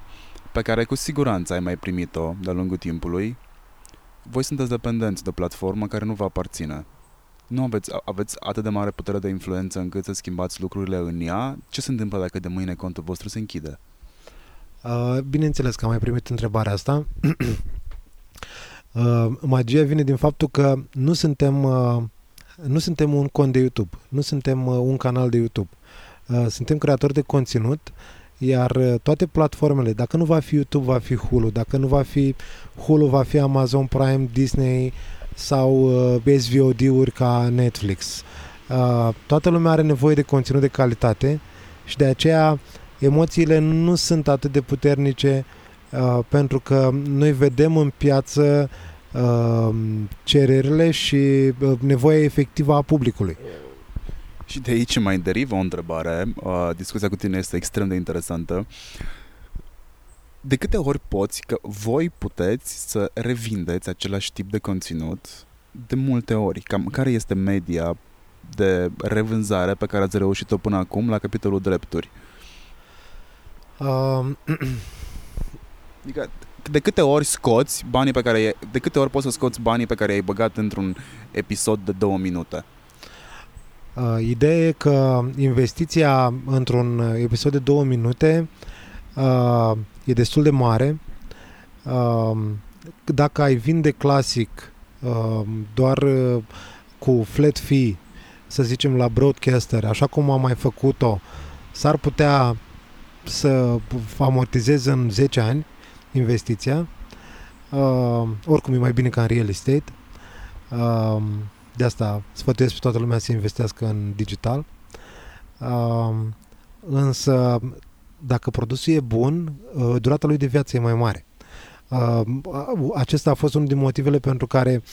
pe care cu siguranță ai mai primit-o de-a lungul timpului, voi sunteți dependenți de platformă care nu vă aparține. Nu aveți, aveți atât de mare putere de influență încât să schimbați lucrurile în ea. Ce se întâmplă dacă de mâine contul vostru se închide? Uh, bineînțeles că am mai primit întrebarea asta. *coughs* uh, magia vine din faptul că nu suntem, uh, nu suntem un cont de YouTube, nu suntem uh, un canal de YouTube. Uh, suntem creatori de conținut, iar uh, toate platformele, dacă nu va fi YouTube, va fi Hulu, dacă nu va fi Hulu, va fi Amazon Prime, Disney sau uh, SVOD-uri ca Netflix. Uh, toată lumea are nevoie de conținut de calitate și de aceea emoțiile nu sunt atât de puternice uh, pentru că noi vedem în piață uh, cererile și uh, nevoia efectivă a publicului. Și de aici mai derivă o întrebare. Uh, discuția cu tine este extrem de interesantă. De câte ori poți, că voi puteți să revindeți același tip de conținut de multe ori? Cam care este media de revânzare pe care ați reușit-o până acum la capitolul drepturi? Uh, *clears throat* adică de câte ori scoți banii pe care de câte ori poți să scoți banii pe care i-ai băgat într-un episod de două minute? Uh, ideea e că investiția într-un episod de două minute uh, e destul de mare. Uh, dacă ai vinde clasic uh, doar uh, cu flat fee, să zicem la broadcaster, așa cum am mai făcut-o, s-ar putea să amortizez în 10 ani investiția. Uh, oricum e mai bine ca în real estate. Uh, de asta sfătuiesc pe toată lumea să investească în digital. Uh, însă, dacă produsul e bun, uh, durata lui de viață e mai mare. Uh, acesta a fost unul din motivele pentru care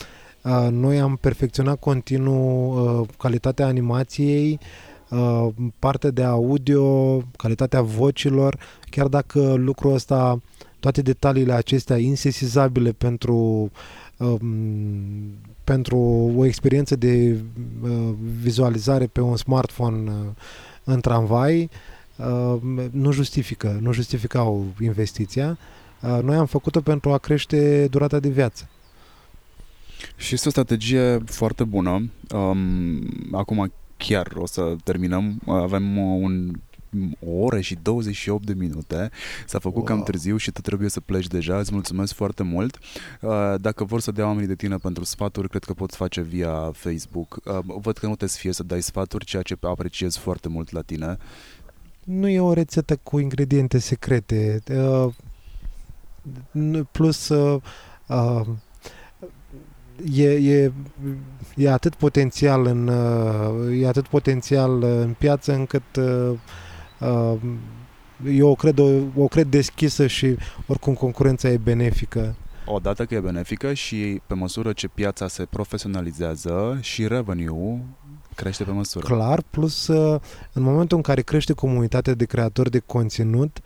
uh, noi am perfecționat continuu uh, calitatea animației, Uh, partea de audio, calitatea vocilor, chiar dacă lucrul ăsta, toate detaliile acestea insesizabile pentru um, pentru o experiență de uh, vizualizare pe un smartphone uh, în tramvai uh, nu justifică, nu justificau investiția. Uh, noi am făcut-o pentru a crește durata de viață. Și este o strategie foarte bună. Um, acum chiar o să terminăm. Avem un o oră și 28 de minute. S-a făcut wow. cam târziu și tu trebuie să pleci deja. Îți mulțumesc foarte mult. Uh, dacă vor să dea oamenii de tine pentru sfaturi, cred că poți face via Facebook. Uh, văd că nu te sfie să dai sfaturi, ceea ce apreciez foarte mult la tine. Nu e o rețetă cu ingrediente secrete. Uh, plus e, e, e atât potențial în e atât potențial în piață încât eu o cred, o, o cred deschisă și oricum concurența e benefică. Odată că e benefică și pe măsură ce piața se profesionalizează și revenue crește pe măsură. Clar, plus în momentul în care crește comunitatea de creatori de conținut,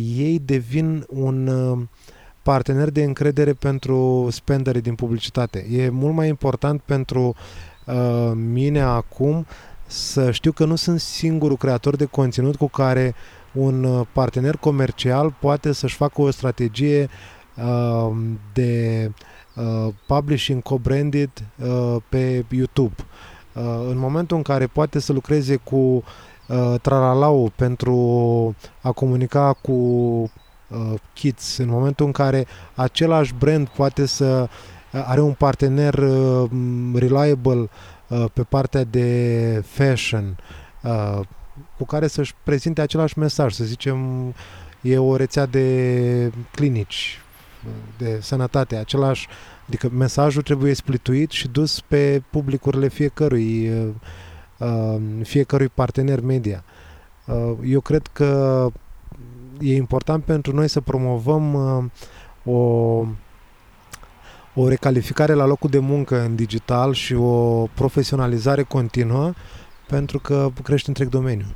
ei devin un partener de încredere pentru spendere din publicitate. E mult mai important pentru uh, mine acum să știu că nu sunt singurul creator de conținut cu care un uh, partener comercial poate să-și facă o strategie uh, de uh, publishing co-branded uh, pe YouTube. Uh, în momentul în care poate să lucreze cu uh, Tralalau pentru a comunica cu uh, kids, în momentul în care același brand poate să are un partener uh, reliable uh, pe partea de fashion uh, cu care să-și prezinte același mesaj, să zicem e o rețea de clinici de sănătate, același, adică mesajul trebuie splituit și dus pe publicurile fiecărui uh, fiecărui partener media. Uh, eu cred că e important pentru noi să promovăm uh, o, o recalificare la locul de muncă în digital și o profesionalizare continuă pentru că crește întreg domeniu.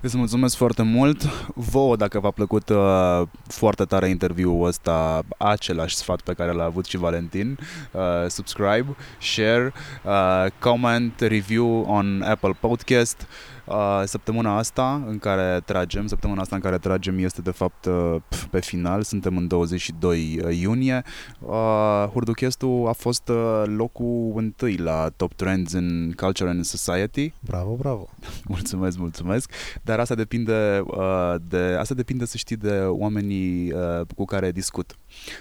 Îți mulțumesc foarte mult. Vouă, dacă v-a plăcut uh, foarte tare interviul ăsta, același sfat pe care l-a avut și Valentin, uh, subscribe, share, uh, comment, review on Apple Podcast. Uh, săptămâna asta în care tragem, săptămâna asta în care tragem este de fapt uh, pe final, suntem în 22 uh, iunie. Uh, Hurduchestul a fost uh, locul întâi la Top Trends in Culture and Society. Bravo, bravo. *laughs* mulțumesc, mulțumesc. Dar asta depinde, uh, de, asta depinde să știi de oamenii uh, cu care discut.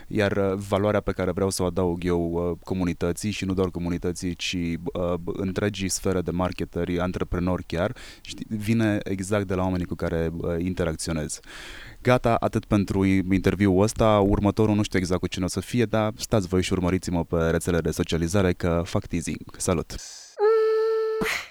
Iar uh, valoarea pe care vreau să o adaug eu uh, comunității și nu doar comunității, ci uh, întregii sfere de marketeri, antreprenori chiar, știi, vine exact de la oamenii cu care uh, interacționez. Gata, atât pentru interviul ăsta. Următorul nu știu exact cu cine o să fie, dar stați voi și urmăriți-mă pe rețelele de socializare că fac teasing. Salut! Mm.